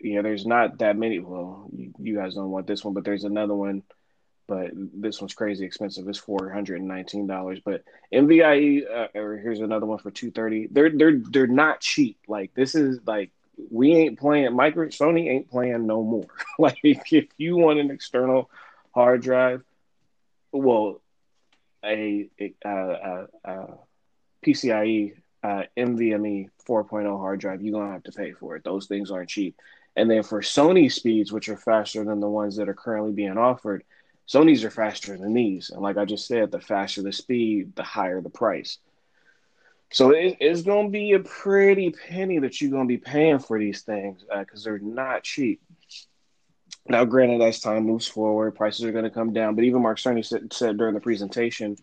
Yeah, there's not that many. Well, you, you guys don't want this one, but there's another one. But this one's crazy expensive. It's four hundred and nineteen dollars. But MVIE, uh, or here's another one for two thirty. They're they're they're not cheap. Like this is like we ain't playing. Micro Sony ain't playing no more. like if you want an external hard drive, well, a, a uh, uh, PCIe uh, NVMe 4.0 hard drive, you're gonna have to pay for it. Those things aren't cheap. And then for Sony speeds, which are faster than the ones that are currently being offered, Sony's are faster than these. And like I just said, the faster the speed, the higher the price. So it, it's gonna be a pretty penny that you're gonna be paying for these things because they're not cheap. Now, granted, as time moves forward, prices are going to come down. But even Mark Cerny said, said during the presentation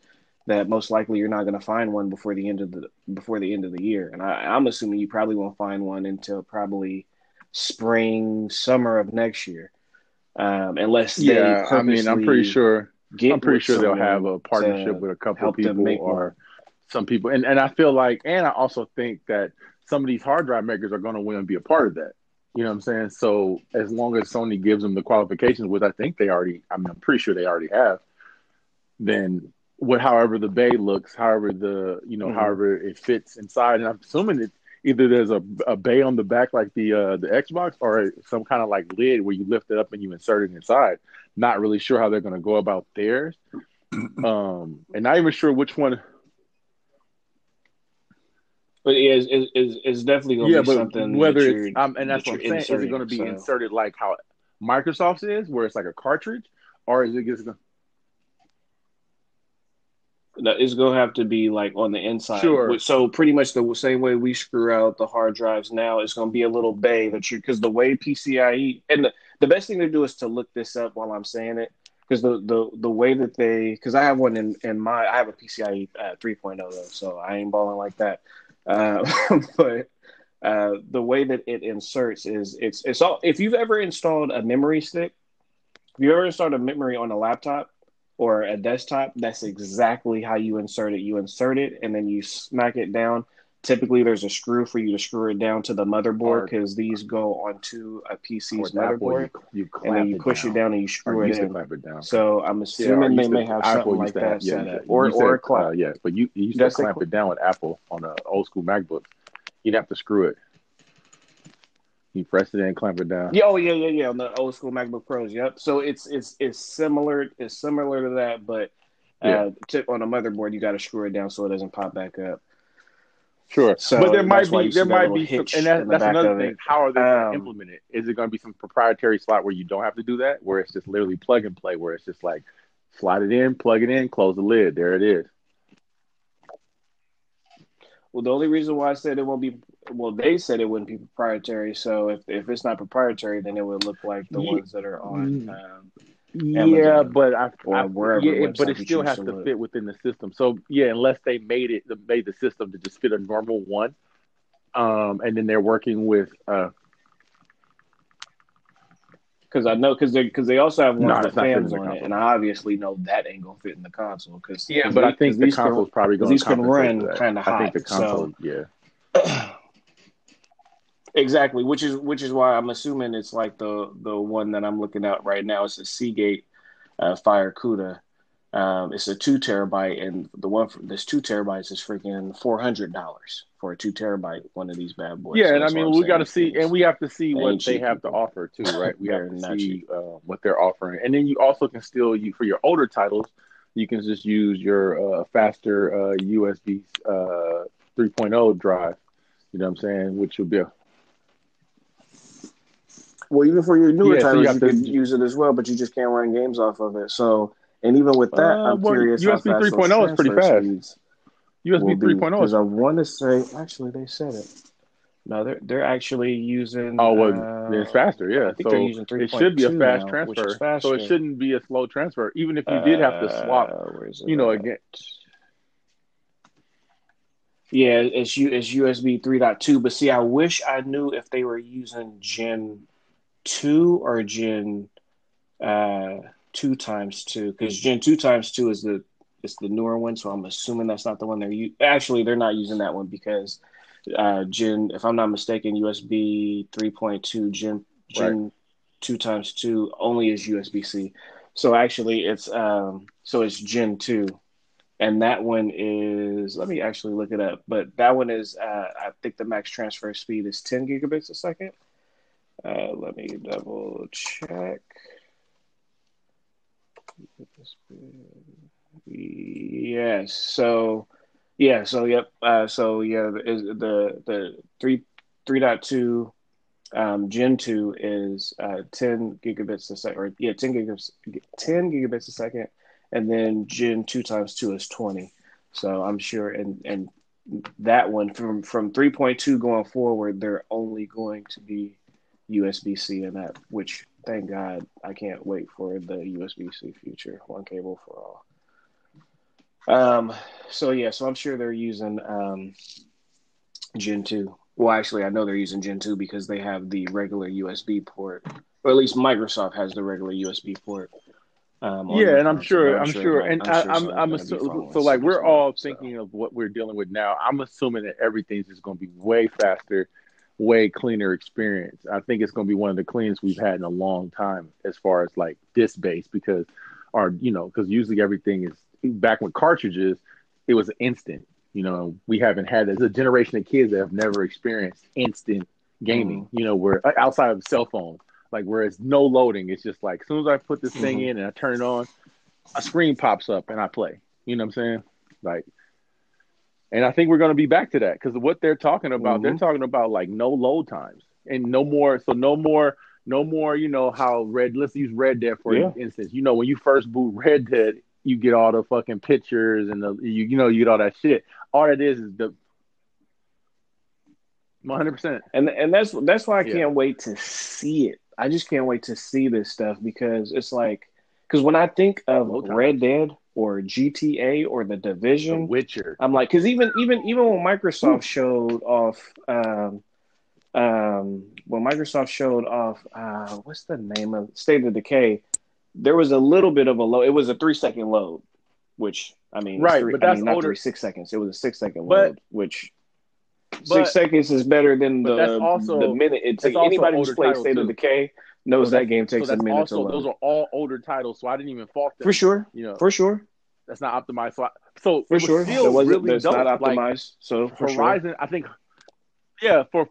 that most likely you're not going to find one before the end of the before the end of the year. And I, I'm assuming you probably won't find one until probably spring, summer of next year, um, unless they Yeah, I mean, I'm pretty sure. I'm pretty sure they'll have a partnership with a couple of people make or. Some people, and and I feel like, and I also think that some of these hard drive makers are going to want to be a part of that. You know what I'm saying? So as long as Sony gives them the qualifications, which I think they already, I mean, I'm pretty sure they already have, then what, however the bay looks, however the, you know, Mhm. however it fits inside, and I'm assuming it either there's a, a bay on the back like the uh, the Xbox, or some kind of like lid where you lift it up and you insert it inside. Not really sure how they're going to go about theirs, um, and not even sure which one. But yeah, it's, it's, it's- it's definitely going to yeah, be something. whether that it's um, and that's that what I'm saying. Is it going to be so. inserted like how Microsoft's is, where it's like a cartridge, or is it just gonna, That is going to have to be like on the inside. Sure. So pretty much the same way we screw out the hard drives now, it's going to be a little bay that you because the way PCIe and the, the best thing to do is to look this up while I'm saying it because the the the way that they because I have one in in my I have a PCIe uh, 3.0 though, so I ain't balling like that. Uh, but uh, the way that it inserts is it's it's all if you've ever installed a memory stick, if you ever installed a memory on a laptop or a desktop, that's exactly how you insert it. You insert it and then you smack it down. Typically, there's a screw for you to screw it down to the motherboard because these go onto a PC's motherboard, you, you and then you push it down and you screw it in. it down. So I'm Yeah, assuming they used may have Apple something like that have- yeah, yeah. or or clock. uh, yeah, but you, you used I to clamp cl- it down with Apple on an old school MacBook. You'd have to screw it. You press it in, clamp it down. Yeah, oh yeah, yeah, yeah. On the old school MacBook Pros. Yep. So it's it's it's similar. It's similar to that, but uh, Yeah. tip on a motherboard, you got to screw it down so it doesn't pop back up. Sure, So but there might be there might be some, and that, that's another thing. it. How are they going to Um, implement it? Is it going to be some proprietary slot where you don't have to do that, where it's just literally plug and play, where it's just like slide it in, plug it in, close the lid, there it is. Well, the only reason why I said it won't be well, they said it wouldn't be proprietary. So if if it's not proprietary, then it would look like the Ye- ones that are on. Mm. Um, Yeah, Amazon but I, or I wherever yeah, but it still has to to fit within the system. So yeah, unless they made it made the system to just fit a normal one, um, and then they're working with uh, because I know because they because they also have one No, of the fans on it, and I obviously know that ain't gonna fit in the console. Because Yeah, but I think the console's probably going these to can run kinda I think the hot, so- console, yeah. Exactly, which is which is why I'm assuming it's like the the one that I'm looking at right now. It's a Seagate uh, FireCuda. Um, it's a two terabyte, and the one for this two terabytes is freaking four hundred dollars for a two terabyte one of these bad boys. Yeah, So and I mean, we got to see, and we have to see what they have to offer too, right? We have to see uh, what they're offering, and then you also can still you for your older titles, you can just use your uh, faster uh, USB uh, 3.0 drive. You know what I'm saying? Which would be a Well, even for your newer Yeah, so you titles, you could use it as well, but you just can't run games off of it. So, and even with that, Uh, I'm well, curious. USB 3.0 is pretty fast. USB 3.0. Because Is, I want to say, actually, they said it. No, they're they're actually using. oh well, uh, it's faster. Yeah, I think so they're using 3. it should be a fast now, transfer. So it shouldn't be a slow transfer, even if you did have to swap. Uh, where is it You know, at? again. Yeah, it's U it's USB 3.2. But see, I wish I knew if they were using Gen 2 or Gen uh, 2 times 2. Because Gen 2 times 2 is the is the newer one, so I'm assuming that's not the one they're u- actually they're not using that one because uh, Gen if I'm not mistaken, USB 3.2 Gen Gen 2 times 2 only is USB C. So actually it's um so it's Gen 2 and that one is let me actually look it up but that one is uh, i think the max transfer speed is 10 gigabits a second uh, let me double check yes so yeah so yep uh, so yeah the the 3 3.2 um, Gen 2 is uh, 10 gigabits a second, or yeah, 10 gigabits, 10 gigabits a second, and then Gen 2 times 2 is 20. So I'm sure, and and that one from from 3.2 going forward, they're only going to be USB C in that. Which thank God, I can't wait for the USB C future, one cable for all. Um. So yeah, so I'm sure they're using um, Gen 2. Well, actually, I know they're using Gen 2 because they have the regular USB port, or at least Microsoft has the regular USB port. Um, Yeah, and I'm sure, I'm sure, and I'm sure I'm, I'm gonna be assuming. following So, like, we're all so. thinking of what we're dealing with now. I'm assuming that everything's just going to be way faster, way cleaner experience. I think it's going to be one of the cleanest we've had in a long time, as far as like disc based, because, our, you know, because usually everything is back with cartridges, it was instant. You know, we haven't had there's a generation of kids that have never experienced instant gaming. You know, where outside of cell phone, like where it's no loading, it's just like as soon as I put this thing Mhm. in and I turn it on, a screen pops up and I play. You know what I'm saying? Like, and I think we're going to be back to that because what they're talking about, they're Mhm. talking about like no load times and no more. So no more, no more. You know how Red? Let's use Red Dead for Yeah. instance. You know when you first boot Red Dead, you get all the fucking pictures and the you you know you get all that shit. All it is is the 100. percent and and that's that's why I Yeah. can't wait to see it. I just can't wait to see this stuff because it's like because when I think of Red Dead or GTA or The Division. The Witcher. I'm like because even even even when Microsoft showed off, um, um, when Microsoft showed off, uh, what's the name of State of Decay? There was a little bit of a load. It was a three second load, which I mean, Right, three, but I that's mean, not older- three six seconds. It was a six second But- load, which but- six seconds is better than the also- the minute it it's takes. Anybody who's played State of. Decay knows So that game So takes a minute also to load. those are all older titles, so I didn't even fault them for sure, You know, for sure, that's not optimized. So, I, so for it sure. still That wasn't really that's not Like, optimized. so for sure. Horizon, I think, yeah, for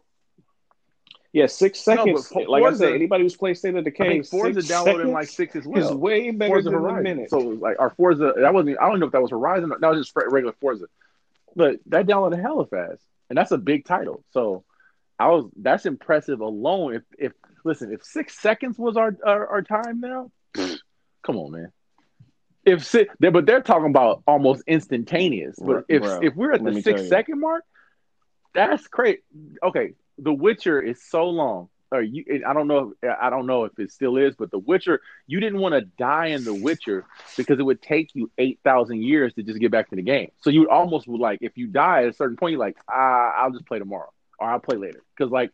Yeah, six No, seconds. but like I said, anybody who's played State of I Decay, think Forza six downloaded in like six as is way better Forza than a Horizon. minute. So like our Forza, that wasn't. I don't know if that was Horizon. Or, that was just regular Forza, but that downloaded hella fast, and that's a big title. So I was. That's impressive alone. If if listen, if six seconds was our our, our time now, come on, man. If si- they but they're talking about almost instantaneous. But if bro, if we're at the six second mark, that's crazy. Okay, The Witcher is so long. Or you, I don't know. If, I don't know if it still is, but The Witcher, you didn't want to die in The Witcher because it would take you eight thousand years to just get back to the game. So you almost would like if you die at a certain point, you're like, ah, I'll just play tomorrow or I'll play later because like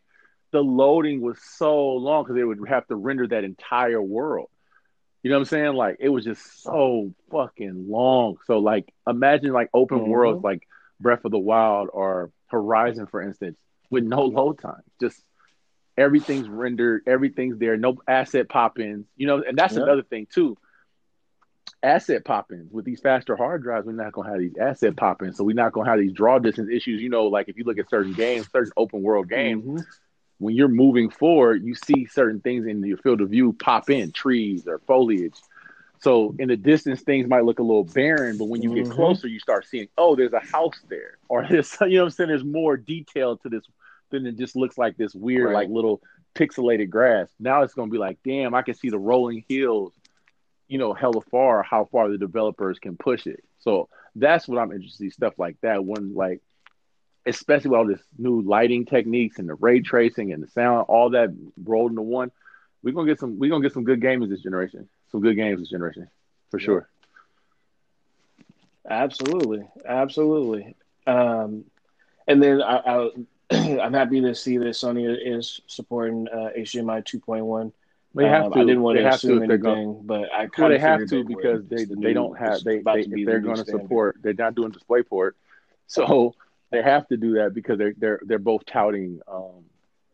the loading was so long because they would have to render that entire world. You know what I'm saying? Like it was just so fucking long. So like imagine like open Mhm. worlds like Breath of the Wild or Horizon, for instance, with no load time. Just everything's rendered, everything's there, no asset pop-ins. You know, and that's Yeah. another thing too. Asset pop-ins with these faster hard drives, we're not gonna have these asset pop-ins, so we're not gonna have these draw distance issues. You know, like if you look at certain games, certain open world games, Mhm. When you're moving forward, you see certain things in your field of view pop in, trees or foliage. So in the distance, things might look a little barren, but when you get Mhm. closer, you start seeing, oh, there's a house there, or this, you know what I'm saying? There's more detail to this than it just looks like this weird, Right. like little pixelated grass. Now it's gonna be like, damn, I can see the rolling hills, you know, hella far, how far the developers can push it. So that's what I'm interested in, stuff like that. When like especially with all this new lighting techniques and the ray tracing and the sound, all that rolled into one. We're gonna get some. We're gonna get some good games this generation. Some good games this generation, for Yeah. sure. Absolutely, absolutely. Um, and then I, I, I'm happy to see that Sony is supporting uh, HDMI 2.1. They have Um, to. I didn't want they to have to assume anything, going. but I kind Well, they of have to because they they don't have they, they if they're going to support they're not doing DisplayPort, so they have to do that because they're they're they're both touting um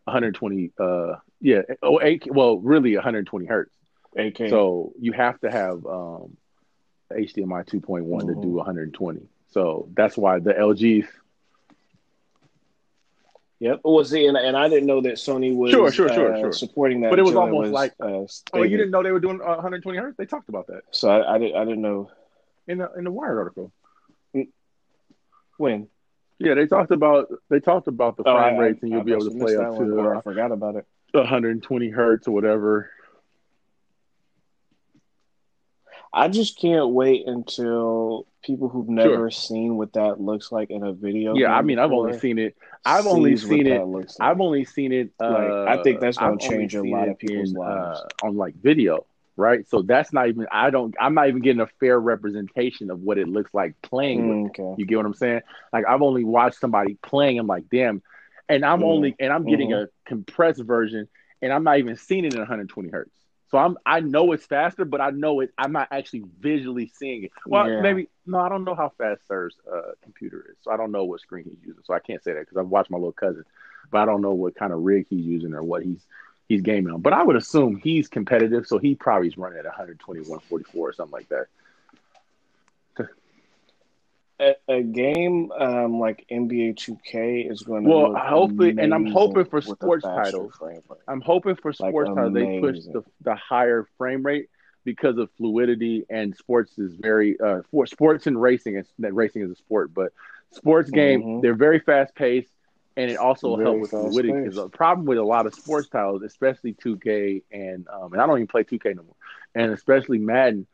120 uh yeah oh eight well really 120 hertz. 8K. So you have to have um, HDMI 2.1 to do 120. So that's why the LGs. Yep. Well, see, and, and I didn't know that Sony was Sure, sure, sure, uh, sure. supporting that. But it was almost like- uh, Oh, you didn't know they were doing uh, 120 hertz? They talked about that So I, I didn't. I didn't know in the in the Wired article. when. Yeah, they talked about they talked about the Oh, frame I- rates, and I- you'll I be able to play up to I uh, forgot about it. 120 hertz or whatever. I just can't wait until people who've never seen what that looks like in a video. Yeah, I mean, I've only seen it. I've only seen it. like. I've only seen it. Uh, Like, I think that's gonna I've change a lot of people's in, lives. uh, on like video, right? So that's not even. I don't. I'm not even getting a fair representation of what it looks like playing with. Okay. You get what I'm saying? Like I've only watched somebody playing. I'm like, damn. And I'm Mm, only and I'm getting mhm. a compressed version, and I'm not even seeing it in 120 hertz. So I'm I know it's faster, but I know it. I'm not actually visually seeing it. Well, Yeah. maybe no. I don't know how fast Sir's uh, computer is, so I don't know what screen he's using. So I can't say that because I've watched my little cousin, but I don't know what kind of rig he's using or what he's he's gaming on. But I would assume he's competitive, so he probably is running at 120, 144 or something like that. A, a game um, like NBA 2K is going to Well, hopefully- and I'm hoping for sports titles. I'm hoping for Like, sports titles they push the, the higher frame rate because of fluidity and sports is very uh for sports and racing is that racing is a sport, but sports game Mhm. they're very fast paced and it also helps with fluidity because the problem with a lot of sports titles, especially 2K and um and I don't even play 2K no more, and especially Madden,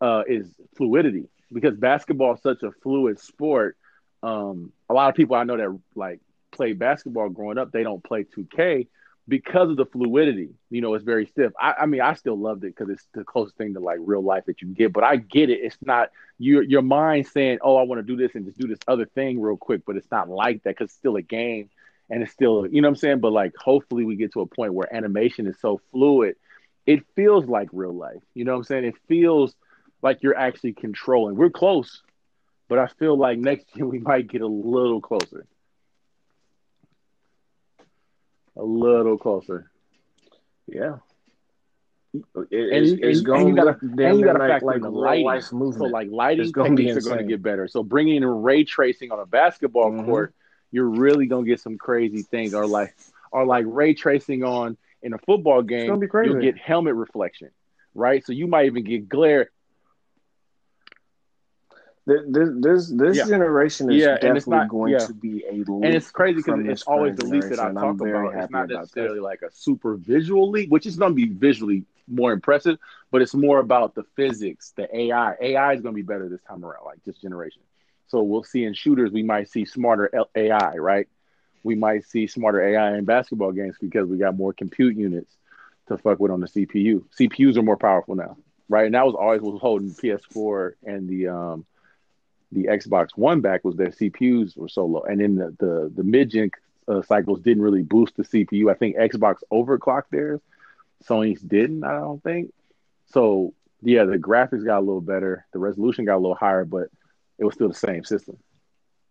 uh, is fluidity because basketball is such a fluid sport. Um, a lot of people I know that like play basketball growing up, they don't play 2K because of the fluidity. You know, it's very stiff. I, I mean, I still loved it because it's the closest thing to like real life that you get. But I get it. It's not your your mind saying, "Oh, I want to do this and just do this other thing real quick," but it's not like that because it's still a game and it's still, you know what I'm saying. But like, hopefully, we get to a point where animation is so fluid, it feels like real life. You know what I'm saying? It feels like you're actually controlling. We're close, but I feel like next year we might get a little closer. A little closer. Yeah. It, And it's, you- it's and- going and you to gotta- and you gotta like, factor like the lighting. So like lighting techniques are going to get better. So bringing in ray tracing on a basketball Mhm. court, you're really going to get some crazy things. Or like, or like ray tracing on in a football game, gonna be crazy. you'll get helmet reflection, right? So you might even get glare. Th- This this, this Yeah. generation is Yeah, definitely not- going yeah. to be a leap. And it's crazy because it's always the least that I generation, and I'm talk about. It's not necessarily like a super visual leap, which is going to be visually more impressive, but it's more about the physics, the AI. AI is going to be better this time around, like this generation. So we'll see in shooters, we might see smarter AI, right? We might see smarter AI in basketball games because we got more compute units to fuck with on the CPU. CPUs are more powerful now, right? And that was always was holding PS4 and the um the Xbox One back was their CPUs were so low, and then the the, the mid gen uh, cycles didn't really boost the CPU. I think Xbox overclocked theirs. Sony's didn't. I don't think. So yeah, the graphics got a little better, the resolution got a little higher, but it was still the same system.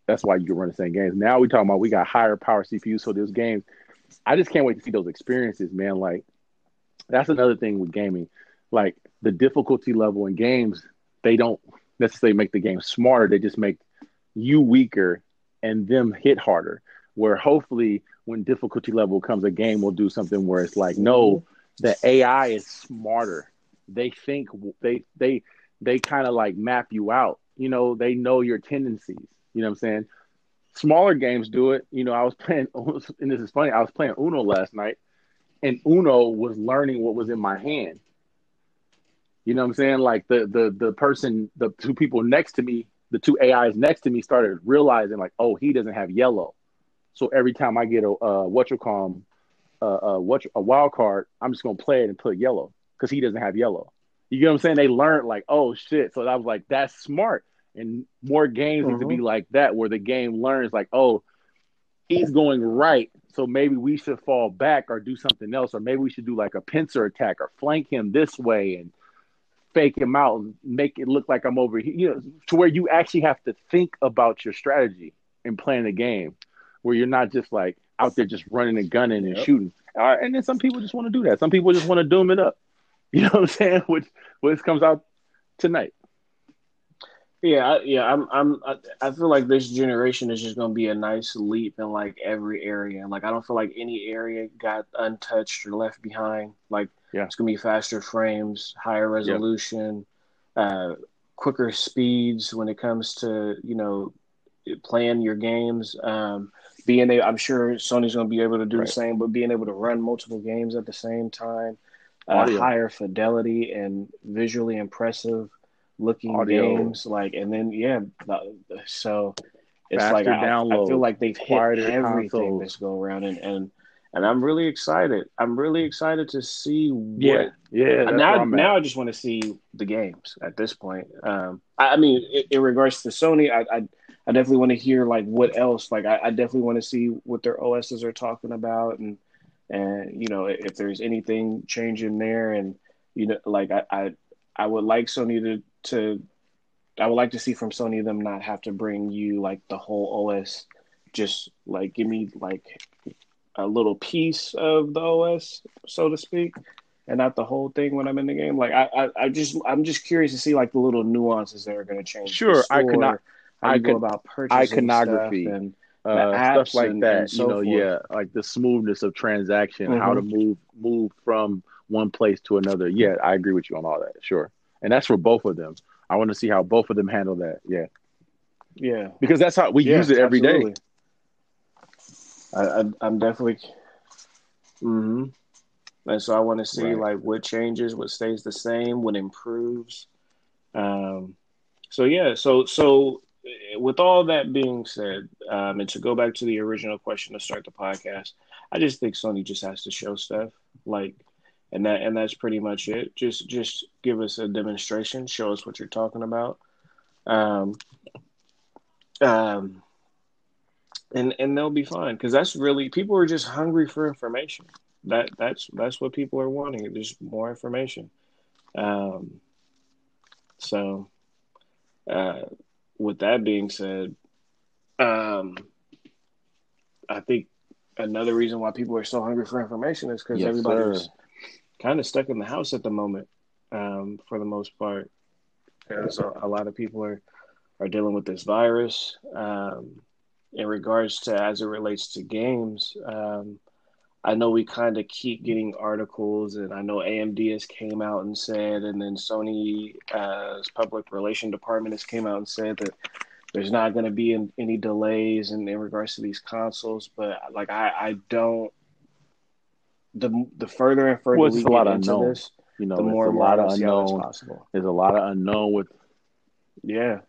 That's why you can run the same games. Now we talking about we got higher power CPUs, so those games. I just can't wait to see those experiences, man. Like that's another thing with gaming. Like the difficulty level in games, they don't necessarily make the game smarter. They just make you weaker and them hit harder. Where hopefully, when difficulty level comes, a game will do something where it's like, no, mm-hmm. the AI is smarter. They think they they they kind of like map you out. You know, they know your tendencies. You know what I'm saying? Smaller games do it. You know, I was playing, and this is funny. I was playing Uno last night, and Uno was learning what was in my hand. You know what I'm saying? Like the the the person, the two people next to me, the two AIs next to me started realizing like, oh, he doesn't have yellow. So every time I get a uh, what you call uh, uh, what a wild card, I'm just gonna play it and put yellow because he doesn't have yellow. You get what I'm saying? They learned like, oh shit. So I was like, that's smart. And more games need to be like that, where the game learns like, oh, he's going right. So maybe we should fall back or do something else, or maybe we should do like a pincer attack or flank him this way and fake him out and make it look like I'm over here. You know, to where you actually have to think about your strategy and playing the game, where you're not just like out there just running and gunning and Yep. shooting. All right, and then some people just want to do that. Some people just want to doom it up. You know what I'm saying? Which which comes out tonight. Yeah, I, yeah, I'm, I'm, I, I feel like this generation is just going to be a nice leap in like every area. Like, I don't feel like any area got untouched or left behind. Like, Yeah. it's going to be faster frames, higher resolution, uh, quicker speeds when it comes to you know playing your games. Um, being able, I'm sure Sony's going to be able to do Right. the same, but being able to run multiple games at the same time, uh, higher fidelity and visually impressive looking Audio. games. Like, and then yeah, so it's Faster like I, I feel like they've hit everything consoles. this go around, and and and I'm really excited. I'm really excited to see what Yeah, yeah. Now, now I just want to see the games at this point. Um, I, I mean, in, in regards to Sony, I, I, I definitely want to hear like what else. Like, I, I definitely want to see what their OSs are talking about, and and you know if there's anything changing there, and you know, like I, I, I would like Sony to to, I would like to see from Sony them not have to bring you like the whole OS. Just like give me like a little piece of the OS, so to speak and not the whole thing when I'm in the game. Like I, I, I just I'm just curious to see like the little nuances that are going to change. Sure, the I could not- store, go icon- about purchasing iconography. stuff and uh, stuff like and- that. and so you know, forth. yeah, like the smoothness of transaction, how to move move from one place to another. Yeah, I agree with you on all that. Sure, and that's for both of them. I want to see how both of them handle that. Yeah, yeah, because that's how we yeah, use it every day. absolutely. I, I I'm definitely. Mm-hmm. And so I want to see Right. like what changes, what stays the same, what improves. Um, so yeah, so so with all that being said, um, and to go back to the original question to start the podcast, I just think Sony just has to show stuff like, and that and that's pretty much it. Just just give us a demonstration, show us what you're talking about. Um, um, and and they'll be fine because that's really people are just hungry for information. That that's that's what people are wanting. There's more information. Um, so, uh, with that being said, um, I think another reason why people are so hungry for information is because Yes, everybody's sir. kind of stuck in the house at the moment, um, for the most part. Because a, a lot of people are are dealing with this virus. Um, in regards to as it relates to games, um, I know we kind of keep getting articles, and I know AMD has came out and said, and then Sony's uh, public relation department has came out and said that there's not going to be in, any delays in, in regards to these consoles. But like, I, I don't. The the further and further Well, we just a lot get into unknown. this, You know, the more a lot of unknown. possible. There's a lot of unknown with Yeah.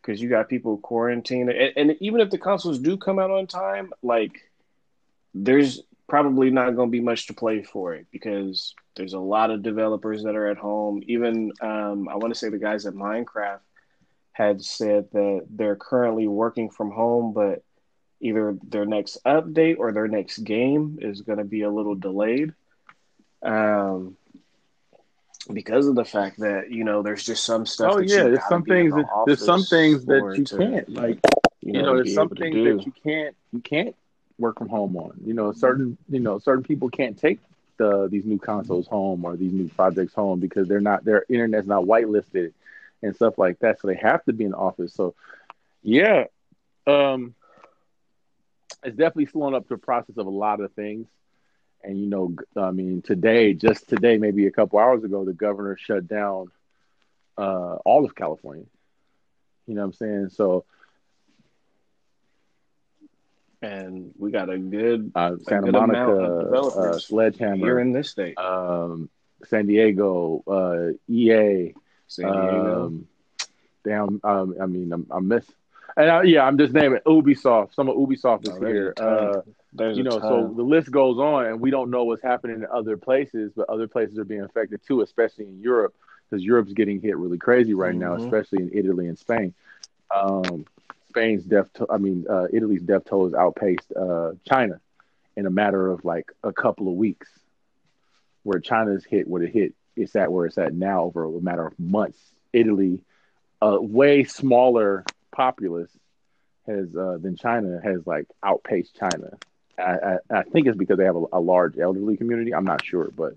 Because you got people quarantined. And, and even if the consoles do come out on time, like, there's probably not going to be much to play for it because there's a lot of developers that are at home. Even, um, I want to say the guys at Minecraft had said that they're currently working from home, but either their next update or their next game is going to be a little delayed. Um, because of the fact that you know there's just some stuff. Oh yeah, you some things the that there's some things that you to, can't like. you You know, know, there's some things that you can't you can't work from home on. You know, certain you know certain people can't take the these new consoles home or these new projects home because they're not their internet's not whitelisted and stuff like that. So they have to be in the office. So yeah, um, it's definitely slowing up the process of a lot of things. And you know, I mean, today, just today, maybe a couple hours ago, the governor shut down uh, all of California. You know what I'm saying? So and we got a good uh, Santa good amount of Monica, uh, developers here Sledgehammer, in this state, um, San Diego, uh, EA, San Diego. um, damn, um, I mean, I'm, I'm miss, and I, yeah, I'm just naming Ubisoft. Some of Ubisoft is Oh, there's here. Uh, you know, so the list goes on, and we don't know what's happening in other places, but other places are being affected too, especially in Europe, because Europe's getting hit really crazy right now, Mhm. especially in Italy and Spain. Um, Spain's death, to- I mean, uh, Italy's death toll has outpaced uh, China in a matter of like a couple of weeks. Where China's hit what it hit, it's at where it's at now over a matter of months. Italy, a way smaller populace, has uh, than China has like outpaced China. I, I, I think it's because they have a, a large elderly community. I'm not sure, but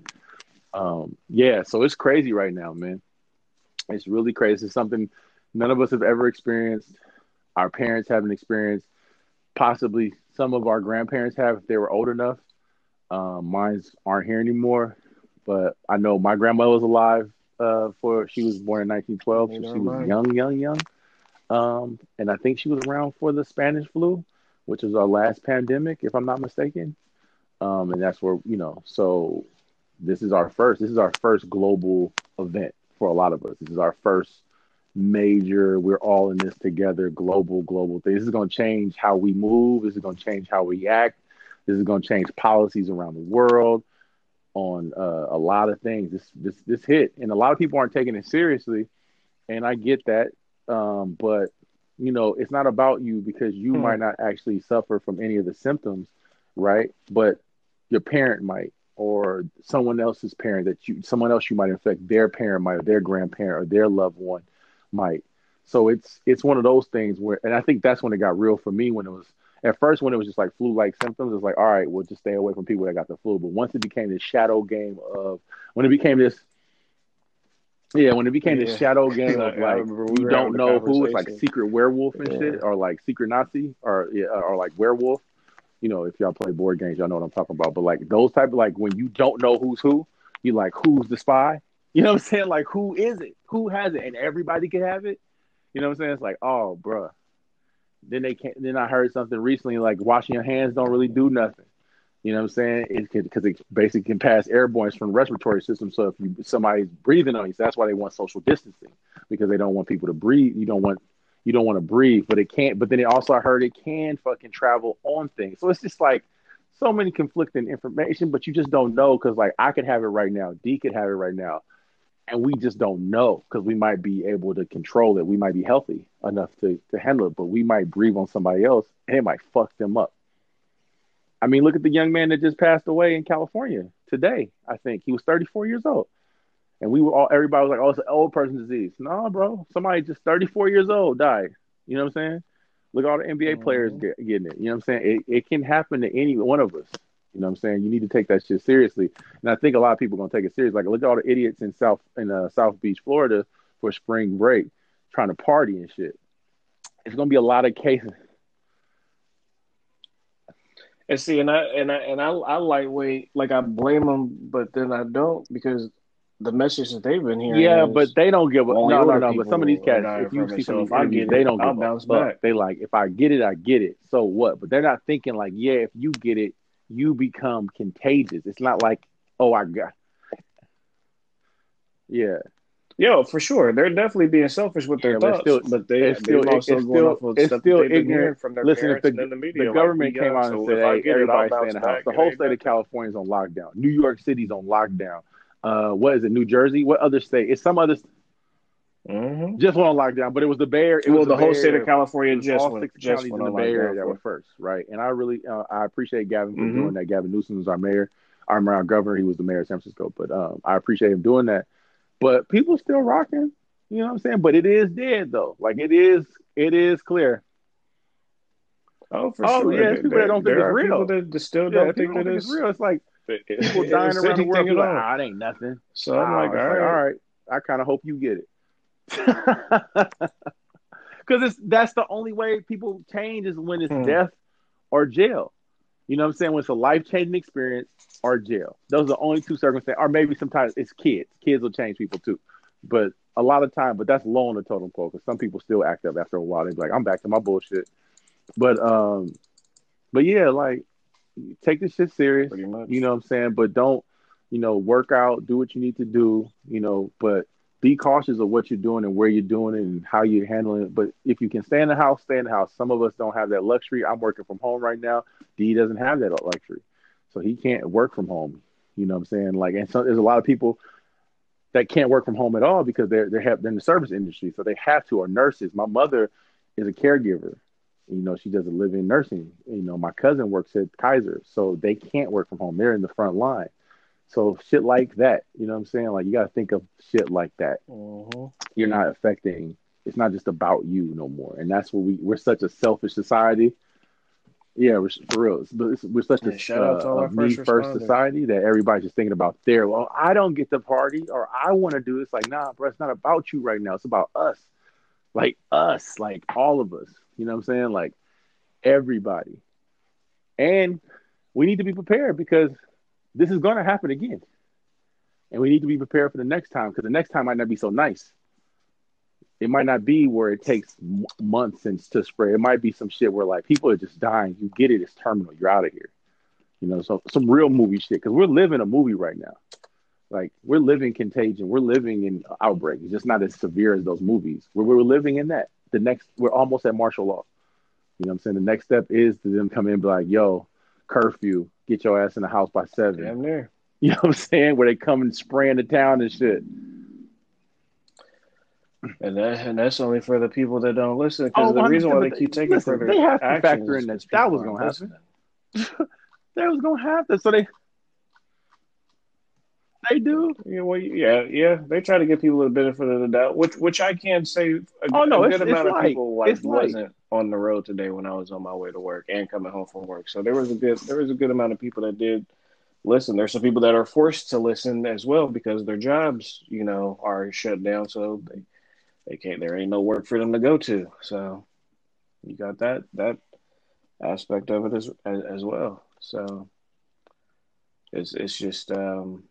um, yeah, so it's crazy right now, man. It's really crazy. It's something none of us have ever experienced. Our parents haven't experienced. Possibly some of our grandparents have if they were old enough. Um, mine's aren't here anymore, but I know my grandmother was alive uh, for she was born in 1912, so she was young, young, young. Um, and I think she was around for the Spanish flu, which was our last pandemic, if I'm not mistaken. Um, and that's where you know, so this is our first. This is our first global event for a lot of us. This is our first major. We're all in this together. Global, global thing. This is going to change how we move. This is going to change how we act. This is going to change policies around the world on uh, a lot of things. This this this hit, and a lot of people aren't taking it seriously, and I get that. Um, but you know, it's not about you because you Hmm. might not actually suffer from any of the symptoms, right? But your parent might, or someone else's parent that you, someone else you might infect, their parent might, or their grandparent, or their loved one might. So it's it's one of those things where, and I think that's when it got real for me when it was at first when it was just like flu-like symptoms. It's like, all right, we'll just stay away from people that got the flu. But once it became this shadow game of, when it became this, yeah, when it became this Yeah. shadow game of like we you don't know who it's like secret werewolf and Yeah. shit, or like secret Nazi, or yeah, or like werewolf. You know, if y'all play board games, y'all know what I'm talking about. But like those type of like when you don't know who's who, you like who's the spy. You know what I'm saying? Like who is it? Who has it? And everybody can have it. You know what I'm saying? It's like, oh, bruh. Then they can't. Then I heard something recently like washing your hands don't really do nothing. You know what I'm saying? It because it basically can pass airborne from the respiratory system. So if you somebody's breathing on you, so that's why they want social distancing because they don't want people to breathe. You don't want you don't want to breathe, but it can't. But then it also I heard it can fucking travel on things. So it's just like so many conflicting information, but you just don't know because like I could have it right now, D could have it right now, and we just don't know because we might be able to control it. We might be healthy enough to to handle it, but we might breathe on somebody else and it might fuck them up. I mean, look at the young man that just passed away in California today. I think he was 34 years old, and we were all everybody was like, "Oh, it's an old person disease." No, bro, somebody just 34 years old died. You know what I'm saying? Look at all the NBA players Mhm. get, getting it. You know what I'm saying? It, it can happen to any one of us. You know what I'm saying? You need to take that shit seriously. And I think a lot of people are gonna take it serious. Like look at all the idiots in South in uh, South Beach, Florida for spring break trying to party and shit. It's gonna be a lot of cases. And see, and I and I and I, I lightweight, like I blame them, but then I don't because the message that they've been hearing. Yeah, but they don't give a only no, no, no. But some of these cats, if you see some So of I get they don't I'll give bounce fuck. back. They like, if I get it, I get it. So what? But they're not thinking like, yeah, if you get it, you become contagious. It's not like, oh, I got. Yeah, Yo, for sure, they're definitely being selfish with their Yeah, but still- but they it's still- also it's going still- off of it's still that they've been ignorant. from their Listen, parents the- and the media. the like, government came out so and said, "Hey, everybody stay in the house." The whole state of. California is on lockdown. New York City's on lockdown. Uh, what is it? New Jersey? What other state? It's some other. Mhm. just went on lockdown, but it was the Bay Area. It Well, was the whole state of California just all six just counties in the Bay Area that were first, right? And I really, uh, I appreciate Gavin for Mhm. doing that. Gavin Newsom was our mayor, our, our governor. He was the mayor of San Francisco, but um, I appreciate him doing that. But people still rocking, you know what I'm saying? But it is dead though. Like it is, it is clear. Oh, for sure. Oh, sure. yeah, people that don't think it's real. people that still Yeah, don't think people that it's real. It's like people it's dying around the world. like, all. ah, it ain't nothing. So I'm like, all right. all right. I kind of hope you get it. Because it's that's the only way people change is when it's Hmm. death or jail. You know what I'm saying? When it's a life changing experience or jail. Those are the only two circumstances. Or maybe sometimes it's kids. Kids will change people too. But a lot of time, but that's low on the totem pole because some people still act up after a while. They be like, I'm back to my bullshit. But um, but yeah, like take this shit serious. You know what I'm saying? But don't, you know, work out, do what you need to do, you know, but be cautious of what you're doing and where you're doing it and how you're handling it. But if you can stay in the house, stay in the house. Some of us don't have that luxury. I'm working from home right now. D doesn't have that luxury. So he can't work from home. You know what I'm saying? Like, and so there's a lot of people that can't work from home at all because they're they're, have, they're in the service industry, so they have to. Or nurses. My mother is a caregiver. You know, she does a living nursing. You know, my cousin works at Kaiser, so they can't work from home. They're in the front line. So shit like that, you know what I'm saying? Like you got to think of shit like that. Mhm. You're not affecting. It's not just about you no more, and that's what we we're such a selfish society. Yeah, we're for real. It's- we're such Yeah, a, shout out to all uh, a me first first society that everybody's just thinking about their. Well, I don't get the party, or I want to do this. Like, nah, bro, it's not about you right now. It's about us, like us, like all of us. You know what I'm saying? Like everybody, and we need to be prepared because this is going to happen again, and we need to be prepared for the next time because the next time might not be so nice. It might not be where it takes months and to spread. It might be some shit where like people are just dying. You get it, it's terminal. You're out of here. You know, so some real movie shit because we're living a movie right now. Like we're living contagion. We're living in outbreak. It's just not as severe as those movies. We're, we're living in that. The next, we're almost at martial law. You know what I'm saying? The next step is to them come in and be like, yo, curfew, get your ass in the house by seven. Damn near. You know what I'm saying? Where they come and spraying the town and shit. And that and that's only for the people that don't listen. Because Oh, the reason why 100%, they keep taking listen, further they have to factor in that that was gonna happen. That was gonna happen. So they they do. Yeah, well, yeah, yeah. They try to give people the benefit of the doubt, which which I can say a, Oh, no, a it's- good it's amount of like- people like it's like- wasn't on the road today when I was on my way to work and coming home from work. So there was a good there was a good amount of people that did listen. There's some people that are forced to listen as well because their jobs, you know, are shut down, so they they can't. There ain't no work for them to go to. So you got that that aspect of it as as, as well. So it's it's just um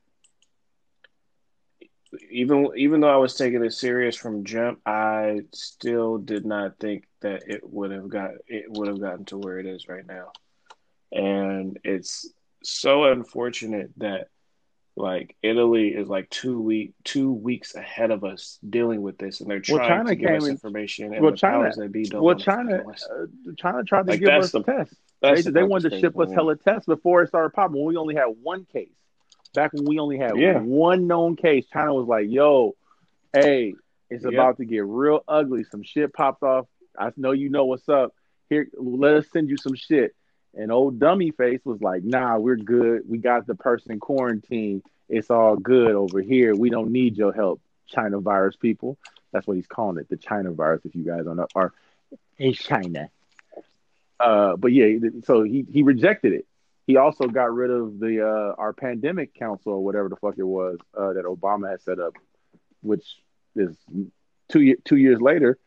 even even though I was taking it serious from jump, I still did not think that it would have got it would have gotten to where it is right now. And it's so unfortunate that like Italy is like two week two weeks ahead of us dealing with this, and they're Well, trying China to give us information, and well, China- that be don't. Well, China, uh, China tried to Like, give us the- tests. They, the they wanted to ship us hella tests before it started popping. When we only had one case, back when we only had Yeah. one known case, China was like, "Yo, hey, it's Yep. about to get real ugly. Some shit popped off. I know you know what's up. Here, let us send you some shit." And old dummy face was like, "Nah, we're good. We got the person quarantined. It's all good over here. We don't need your help, China virus people." That's what he's calling it, the China virus. If you guys don't know, or in China. Uh, but yeah, so he he rejected it. He also got rid of the uh, our pandemic council or whatever the fuck it was uh, that Obama had set up, which is two two years later.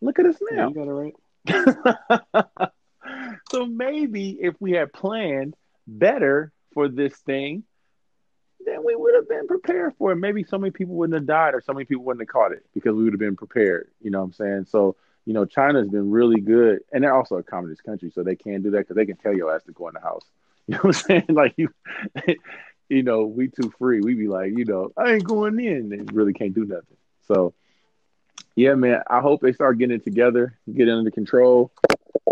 Look at us Yeah, now. you got it right. so maybe if we had planned better for this thing, then we would have been prepared for it. Maybe so many people wouldn't have died or so many people wouldn't have caught it because we would have been prepared. You know what I'm saying? So, you know, China's been really good. And they're also a communist country, so they can't do that because they can tell your ass to go in the house. You know what I'm saying? Like you you know, we too free. We be like, you know, I ain't going in. They really can't do nothing. So yeah, man, I hope they start getting it together, get it under control.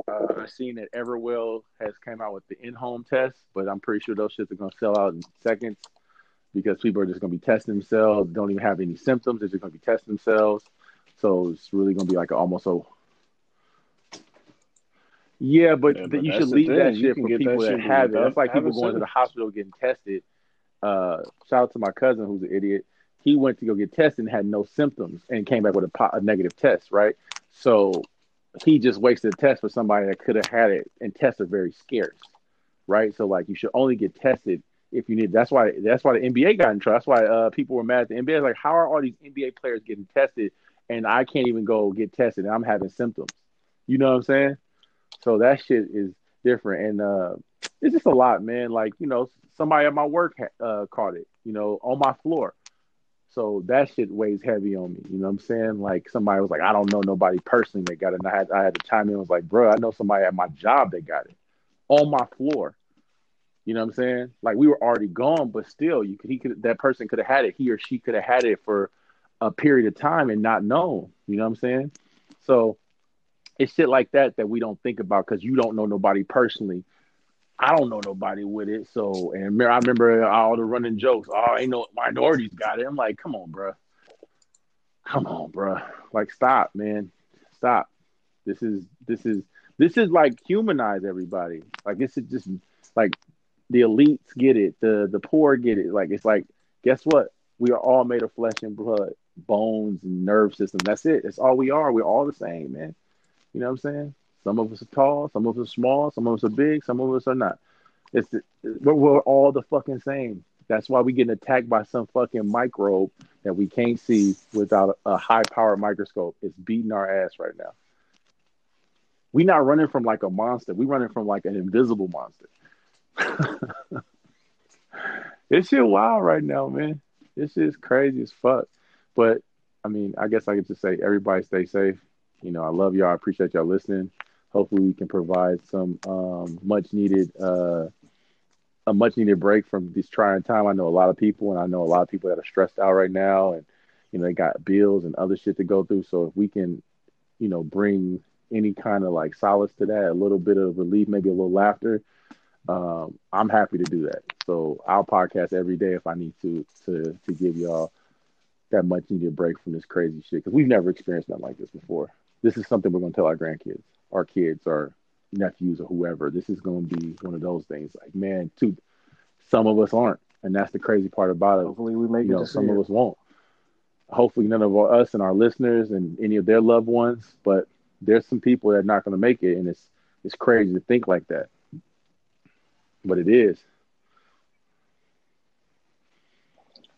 Uh, I've seen that Everlywell has came out with the in-home test, but I'm pretty sure those shits are gonna sell out in seconds. because people are just to be testing themselves, don't even have any symptoms. They're just to be testing themselves. So it's really going to be like almost a yeah, but, Yeah, but you should leave that shit for get that people that have it. That's like people going to the hospital getting tested. Uh, shout out to my cousin who's an idiot. He went to go get tested and had no symptoms and came back with a, po- a negative test, right? So he just wasted a test for somebody that could have had it, and tests are very scarce, right? So like you should only get tested if you need. That's why that's why the NBA got in trouble. That's why uh, people were mad at the NBA. Like, how are all these NBA players getting tested and I can't even go get tested and I'm having symptoms? You know what I'm saying? So that shit is different, and uh, it's just a lot, man. Like you know, somebody at my work ha- uh, caught it, you know, on my floor. So that shit weighs heavy on me. You know what I'm saying? Like somebody was like, I don't know nobody personally that got it. And I had I had to chime in. and was like, bro, I know somebody at my job that got it on my floor. You know what I'm saying? Like we were already gone, but still, you could he could that person could have had it. He or she could have had it for a period of time and not known. You know what I'm saying? So it's shit like that that we don't think about because you don't know nobody personally. I don't know nobody with it. So, and I remember all the running jokes. Oh, ain't no minorities got it. I'm like, come on, bro. Come on, bro. Like, stop, man. Stop. This is this is this is like humanize everybody. Like this is just like the elites get it, the the poor get it. Like it's like, guess what? We are all made of flesh and blood, bones and nerve system. That's it. That's all we are. We're all the same, man. You know what I'm saying? Some of us are tall, some of us are small, some of us are big, some of us are not. It's the, we're, we're all the fucking same. That's why we getting attacked by some fucking microbe that we can't see without a, a high powered microscope. It's beating our ass right now. We're not running from like a monster. We're running from like an invisible monster. this shit wild right now, man. This shit's crazy as fuck. But I mean, I guess I could just say everybody stay safe. You know, I love y'all. I appreciate y'all listening. Hopefully we can provide some um, much needed uh, a much needed break from this trying time. I know a lot of people and I know a lot of people that are stressed out right now and you know they got bills and other shit to go through. So if we can, you know, bring any kind of like solace to that, a little bit of relief, maybe a little laughter, um, I'm happy to do that. So I'll podcast every day if I need to to to give y'all that much needed break from this crazy shit because we've never experienced nothing like this before. This is something we're gonna tell our grandkids, our kids, our nephews, or whoever. This is gonna be one of those things. Like, man, too, some of us aren't, and that's the crazy part about it. Hopefully, we make You it know, some of us won't. Hopefully, none of our, us and our listeners and any of their loved ones. But there's some people that are not going to make it, and it's it's crazy to think like that. But it is.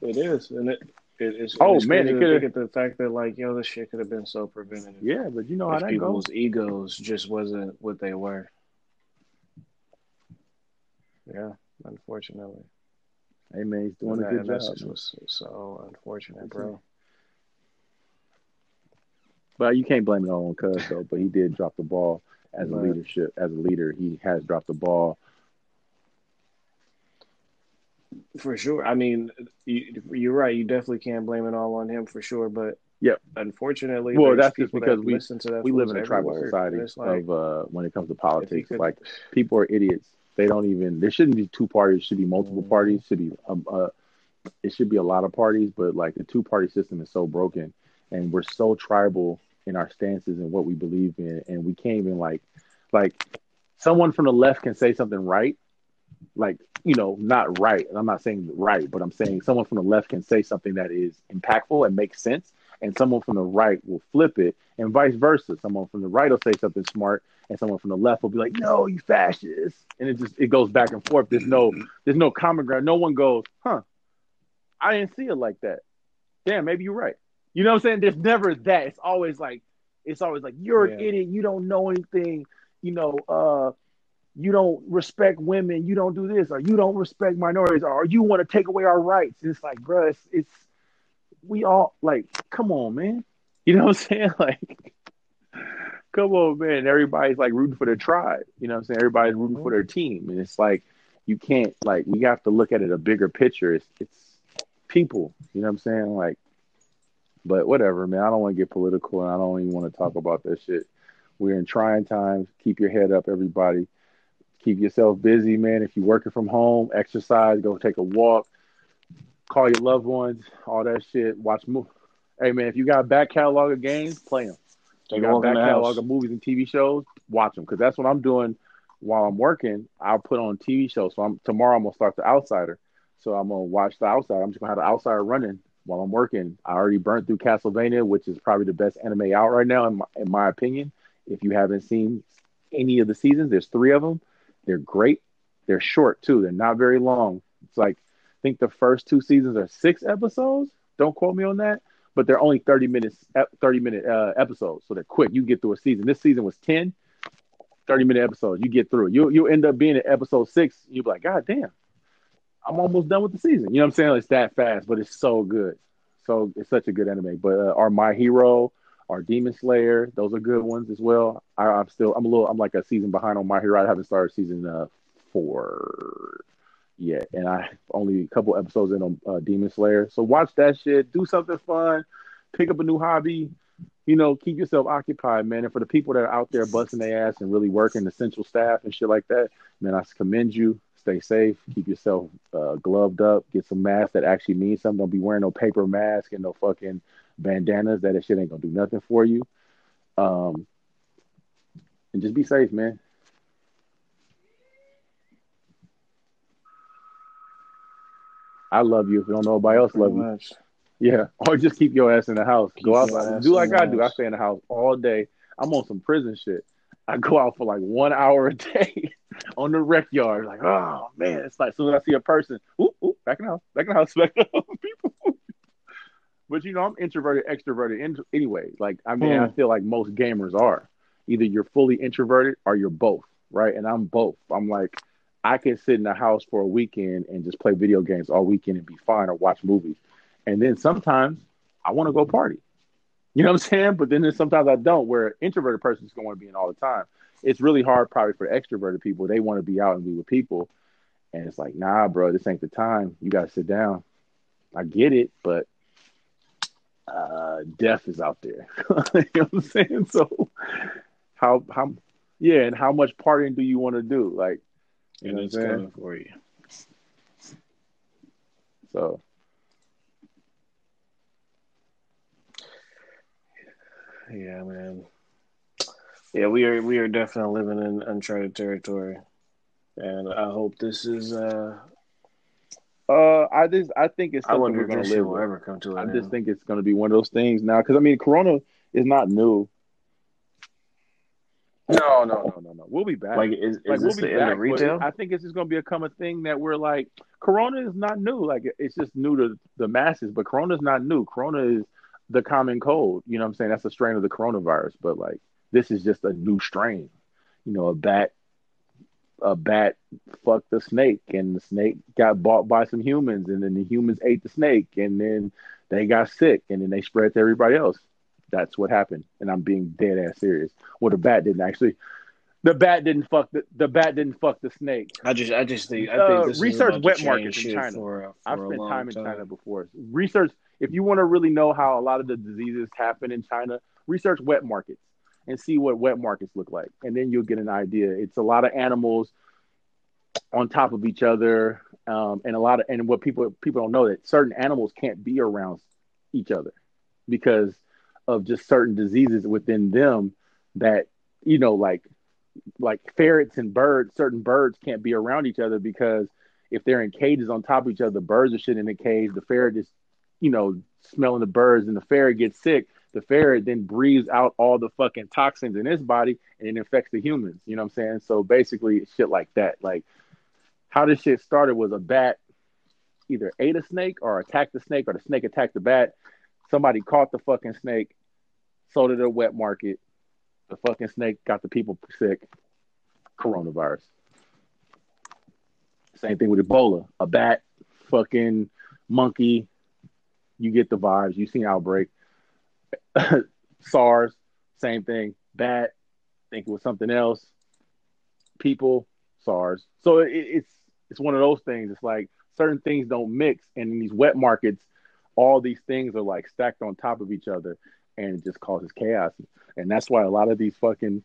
It is, and it, it it's. Oh, it's man, it coulda- think of the fact that like, yo, this shit could have been so preventative. Yeah, but you know how that goes. people's egos just wasn't what they were. Yeah, unfortunately. Hey man, he's doing a good job. was so unfortunate, bro. But you can't blame it all on Cuz though. But he did drop the ball as a leadership, as a leader. He has dropped the ball. For sure. I mean, you, you're right. You definitely can't blame it all on him for sure. But Yep. unfortunately, Well, that's just because that we- listen to that. We live in a tribal word. society like, of uh, when it comes to politics. could- Like people are idiots. They don't even. There shouldn't be two parties. Should be multiple Mhm. parties. Should be um, uh, it should be a lot of parties. But like the two party system is so broken, and we're so tribal in our stances and what we believe in, and we can't even like like someone from the left can say something right, like you know not right. And I'm not saying right, but I'm saying someone from the left can say something that is impactful and makes sense, and someone from the right will flip it, and vice versa. Someone from the right will say something smart, and someone from the left will be like, "No, you fascist," and it just it goes back and forth. There's no there's no common ground. No one goes, "Huh, I didn't see it like that." Damn, maybe you're right. You know what I'm saying? There's never that. It's always like it's always like you're an idiot. You don't know anything. You know, uh, you don't respect women. You don't do this, or you don't respect minorities, or you want to take away our rights. And it's like, bro, it's, it's we all like, come on, man. You know what I'm saying? Like, come on, man. Everybody's like rooting for their tribe. You know what I'm saying? Everybody's rooting for their team, and it's like you can't like we have to look at it a bigger picture. It's it's people. You know what I'm saying? Like, but whatever, man. I don't want to get political, and I don't even want to talk about that shit. We're in trying times. Keep your head up, everybody. Keep yourself busy, man. If you're working from home, exercise, go take a walk. call your loved ones, all that shit. Watch mo Hey man, if you got a back catalog of games, play them. Take you got a back catalog of movies and TV shows, watch them because that's what I'm doing while I'm working. I'll put on TV shows. So I'm tomorrow. I'm gonna start The Outsider. So I'm gonna watch The Outsider. I'm just gonna have The Outsider running while I'm working. I already burnt through Castlevania, which is probably the best anime out right now, in my, in my opinion. If you haven't seen any of the seasons, there's three of them. They're great. They're short too. They're not very long. It's like I think the first two seasons are six episodes. Don't quote me on that, but they're only 30 minutes, 30 minute uh, episodes, so they're quick. You get through a season. This season was 10, 30 minute episodes. You get through. You you end up being at episode six. You'll be like, God damn, I'm almost done with the season. You know what I'm saying? It's that fast, but it's so good. So it's such a good anime. But uh, My Hero, our Demon Slayer, those are good ones as well. I, I'm still, I'm a little, I'm like a season behind on My Hero. I haven't started season uh, four yet, and I only a couple episodes in on uh, Demon Slayer. So watch that shit. Do something fun. Pick up a new hobby. You know, keep yourself occupied, man. And for the people that are out there busting their ass and really working, essential staff and shit like that, man, I commend you. Stay safe. Keep yourself uh, gloved up. Get some masks that actually mean something. Don't be wearing no paper mask and no fucking bandanas. That shit ain't gonna do nothing for you. Um, and just be safe, man. I love you. If you don't know nobody else love you. Yeah, or just keep your ass in the house. Keep go out. Do like I do. I stay in the house all day. I'm on some prison shit. I go out for like one hour a day on the rec yard. Like, oh man, it's like as soon as I see a person, oop, oop, back in the house, back in the house, back in the house. People. But you know, I'm introverted, extroverted in, anyway. Like, I mean, I Hmm. feel like most gamers are. Either you're fully introverted or you're both, right? And I'm both. I'm like, I can sit in the house for a weekend and just play video games all weekend and be fine or watch movies. And then sometimes I want to go party. You know what I'm saying? But then there's sometimes I don't, where an introverted person is going to want to be in all the time. It's really hard probably for extroverted people. They want to be out and be with people. And it's like, nah, bro, this ain't the time. You got to sit down. I get it, but uh, death is out there. you know what I'm saying? So how, how, yeah, and how much partying do you want to do? Like, you And know what I'm it's saying? coming for you. So Yeah, man. Yeah, we are we are definitely living in uncharted territory, and I hope this is. uh Uh, I just I think it's I something wonder we're if gonna this shit live will ever come to I an just think it's gonna be one of those things now because I mean Corona is not new. No, no, no, no, no. We'll be back. Like, is, is Like, this we'll be the end back, of retail? I think it's just gonna become a thing that we're like Corona is not new. Like it's just new to the masses, but Corona is not new. Corona is the common cold. You know what I'm saying? That's a strain of the coronavirus, but like this is just a new strain. You know, a bat a bat fucked a snake and the snake got bought by some humans and then the humans ate the snake and then they got sick and then they spread to everybody else. That's what happened. And I'm being dead ass serious. Well the bat didn't actually the bat didn't fuck the, the bat didn't fuck the snake. I just, I just think, I Uh, think this research wet markets in China. For, uh, for I've spent time in time. China before. Research if you want to really know how a lot of the diseases happen in China, research wet markets and see what wet markets look like. And then you'll get an idea. It's a lot of animals on top of each other. Um, and a lot of and what people people don't know that certain animals can't be around each other because of just certain diseases within them that you know like like ferrets and birds certain birds can't be around each other because if they're in cages on top of each other the birds are shitting in the cage the ferret is you know smelling the birds and the ferret gets sick the ferret then breathes out all the fucking toxins in its body and it infects the humans you know what i'm saying? So basically shit like that like how this shit started was a bat either ate a snake or attacked the snake or the snake attacked the bat. Somebody caught the fucking snake sold it at a wet market. The fucking snake got the people sick. Coronavirus. Same thing with ebola. A bat fucking monkey you get the vibes. You seen outbreak sars same thing bat think it was something else people sars so it, it's it's one of those things it's like certain things don't mix and in these wet markets all these things are like stacked on top of each other and it just causes chaos and that's why a lot of these fucking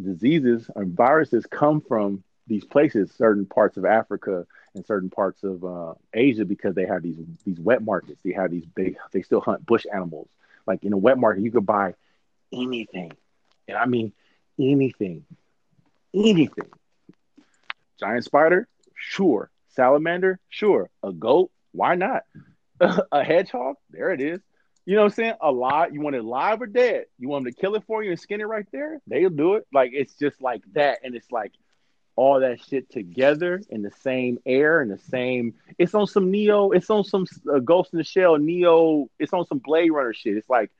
diseases and viruses come from these places certain parts of africa and certain parts of uh, Asia because they have these these wet markets. They have these big. They still hunt bush animals. Like in a wet market, you could buy anything, and I mean anything, anything. Giant spider, sure. Salamander, sure. A goat, why not? a hedgehog, there it is. You know what I'm saying? A lot. You want it live or dead? You want them to kill it for you and skin it right there? They'll do it. Like it's just like that, and it's like all that shit together in the same air and the same. It's on some Neo. It's on some uh, Ghost in the Shell Neo. It's on some Blade Runner shit. It's like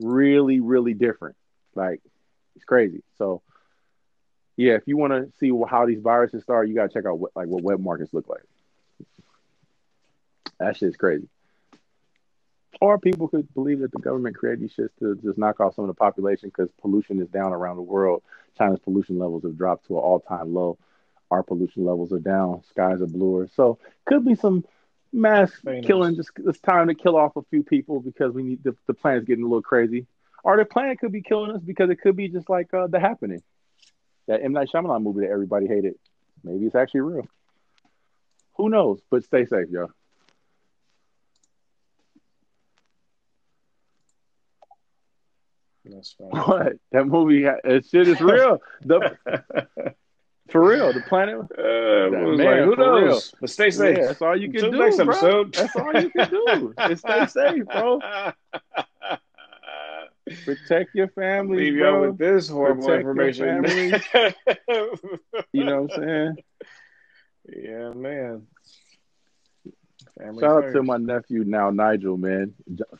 really, really different. Like it's crazy. So yeah, if you want to see how these viruses start, you gotta check out what, like what wet markets look like. That shit's crazy. Or people could believe that the government created these shits to just knock off some of the population because pollution is down around the world. China's pollution levels have dropped to an all-time low. Our pollution levels are down. Skies are bluer. So could be some mass nice. killing. Just it's time to kill off a few people because we need the, the planet's getting a little crazy. Or the planet could be killing us because it could be just like uh, the happening. That M Night Shyamalan movie that everybody hated. Maybe it's actually real. Who knows? But stay safe, y'all. That's fine. What that movie? That shit is real. The for real, the planet. Uh, was Man, like, who for real. knows? But stay safe. Yeah, that's all you can Until do, next bro. That's all you can do. Is stay safe, bro. Protect your family, Leave y'all with this horrible Protect information. You know what I'm saying? yeah, man. Family Shout out to my nephew now, Nigel, man,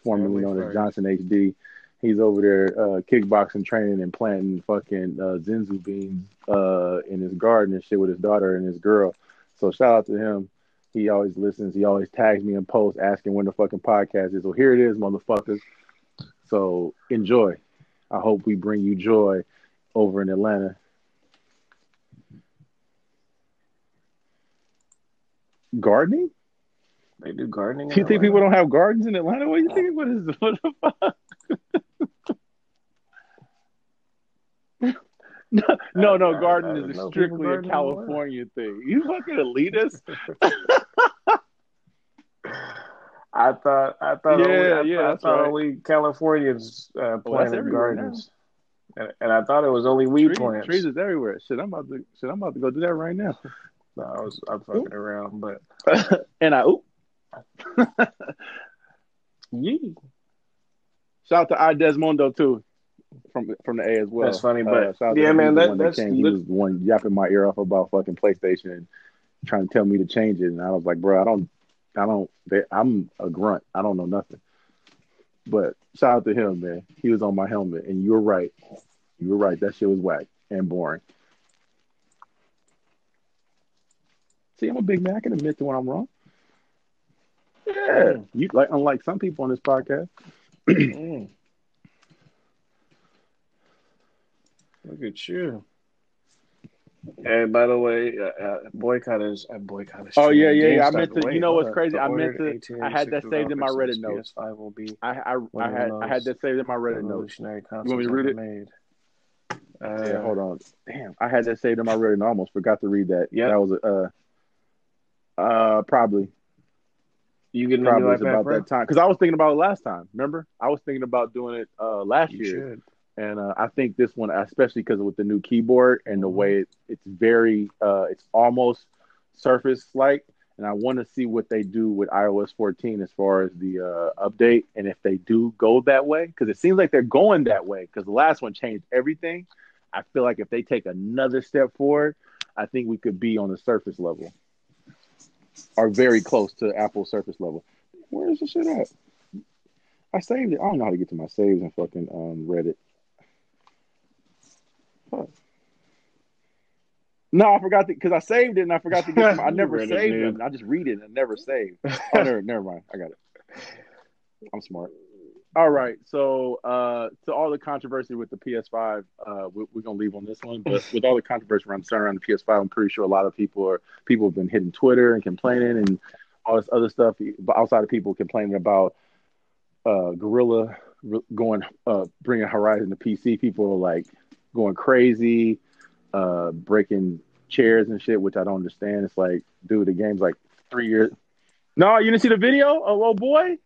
formerly Family known as. Johnson HD. He's over there uh, kickboxing, training, and planting fucking uh, zinzu beans uh, in his garden and shit with his daughter and his girl. So shout out to him. He always listens. He always tags me in posts asking when the fucking podcast is. So here it is, motherfuckers. So enjoy. I hope we bring you joy over in Atlanta. Gardening? They do gardening. Do you think people don't have gardens in Atlanta? What do you think? What is what the fuck? No, no, no. I- I Garden is know strictly a garden in Atlanta. California thing. You fucking elitist. I thought I thought Yeah, only, I, yeah, I thought right. only Californians uh, planted gardens, and, and I thought it was only weed Trees, plants. trees is everywhere. Shit, I'm about to. Shit, I'm about to go do that right now. No, I was I'm fucking around, but and I oop. Yee. Shout out to I Desmondo too, from from the A as well. That's funny, Uh, but- to yeah, man, He's that- that's. He was the one yapping my ear off about fucking PlayStation and trying to tell me to change it, and I was like, bro, I don't, I don't, I'm a grunt. I don't know nothing. But shout out to him, man. He was on my helmet, and you were right. You were right. That shit was whack and boring. See, I'm a big man. I can admit to when I'm wrong. Yeah, you like unlike some people on this podcast. Look at you. And by the way, uh, uh, boycott is uh, boycott is. Oh, yeah, yeah, yeah. I meant to- you know what's crazy? I meant to- I had that saved in my Reddit $18.60 notes. PS5 will be I I, I had I had that saved in my Reddit notes. revolutionary want me to read it? made. Uh, yeah, hold on. Damn, I had that saved in my Reddit. and I almost forgot to read that. Yeah. that was a uh, uh, probably You getting a probably about Pro? that time because I was thinking about it last time. Remember, I was thinking about doing it uh last You year. should. And uh, I think this one, especially because with the new keyboard and the Mhm. way it, it's very, uh, it's almost Surface like, and I want to see what they do with iOS 14 as far as the uh, update, and if they do go that way, because it seems like they're going that way. Because the last one changed everything. I feel like if they take another step forward, I think we could be on the Surface level, or very close to Apple Surface level. Where is the shit at? I saved it. I don't know how to get to my saves and fucking um, Reddit. No, I forgot because I saved it and I forgot to get. My, I never saved noob. them. I just read it and never save. Oh, never, never mind. I got it. I'm smart. All right. So, uh, to all the controversy with the PS5, uh, we, we're gonna leave on this one. But with all the controversy around around the PS5, I'm pretty sure a lot of people are people have been hitting Twitter and complaining and all this other stuff. But outside of people complaining about uh, Guerrilla going uh, bringing Horizon to PC, people are like going crazy, uh, breaking chairs and shit, which I don't understand. It's like, dude, the game's like three years. No, you didn't see the video Oh, old boy.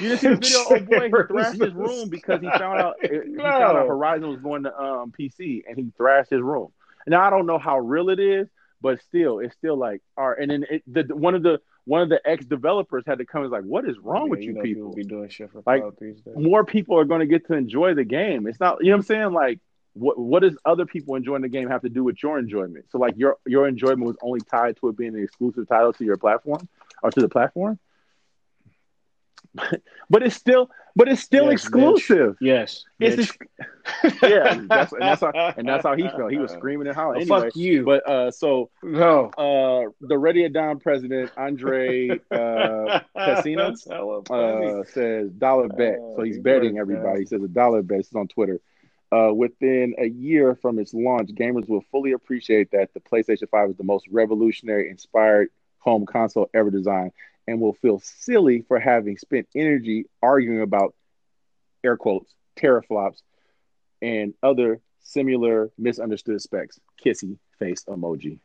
You didn't see the video. Oh boy, he thrashed his room because he found out he found out Horizon was going to um PC and he thrashed his room. Now I don't know how real it is, but still, it's still like, all right. And then it, the one of the one of the ex developers had to come. and was like, what is wrong with Yeah, you know people? be doing shit for Like, these days. More people are going to get to enjoy the game. It's not, you know what I'm saying? Like, what what does other people enjoying the game have to do with your enjoyment? So like your your enjoyment was only tied to it being an exclusive title to your platform or to the platform. but it's still, but it's still Yes, exclusive. Yes, It's ex- yeah, that's, and that's how and that's how he felt. He was screaming and hollering. Well, Anyway, fuck you. but uh, so no. uh, the Ready at Dawn president Andre uh, Pessino uh, says dollar bet. Oh, so he's betting everybody. He says a dollar bet. It's on Twitter. Uh, within a year from its launch, gamers will fully appreciate that the PlayStation 5 is the most revolutionary, inspired home console ever designed, and will feel silly for having spent energy arguing about air quotes teraflops and other similar misunderstood specs. Kissy face emoji.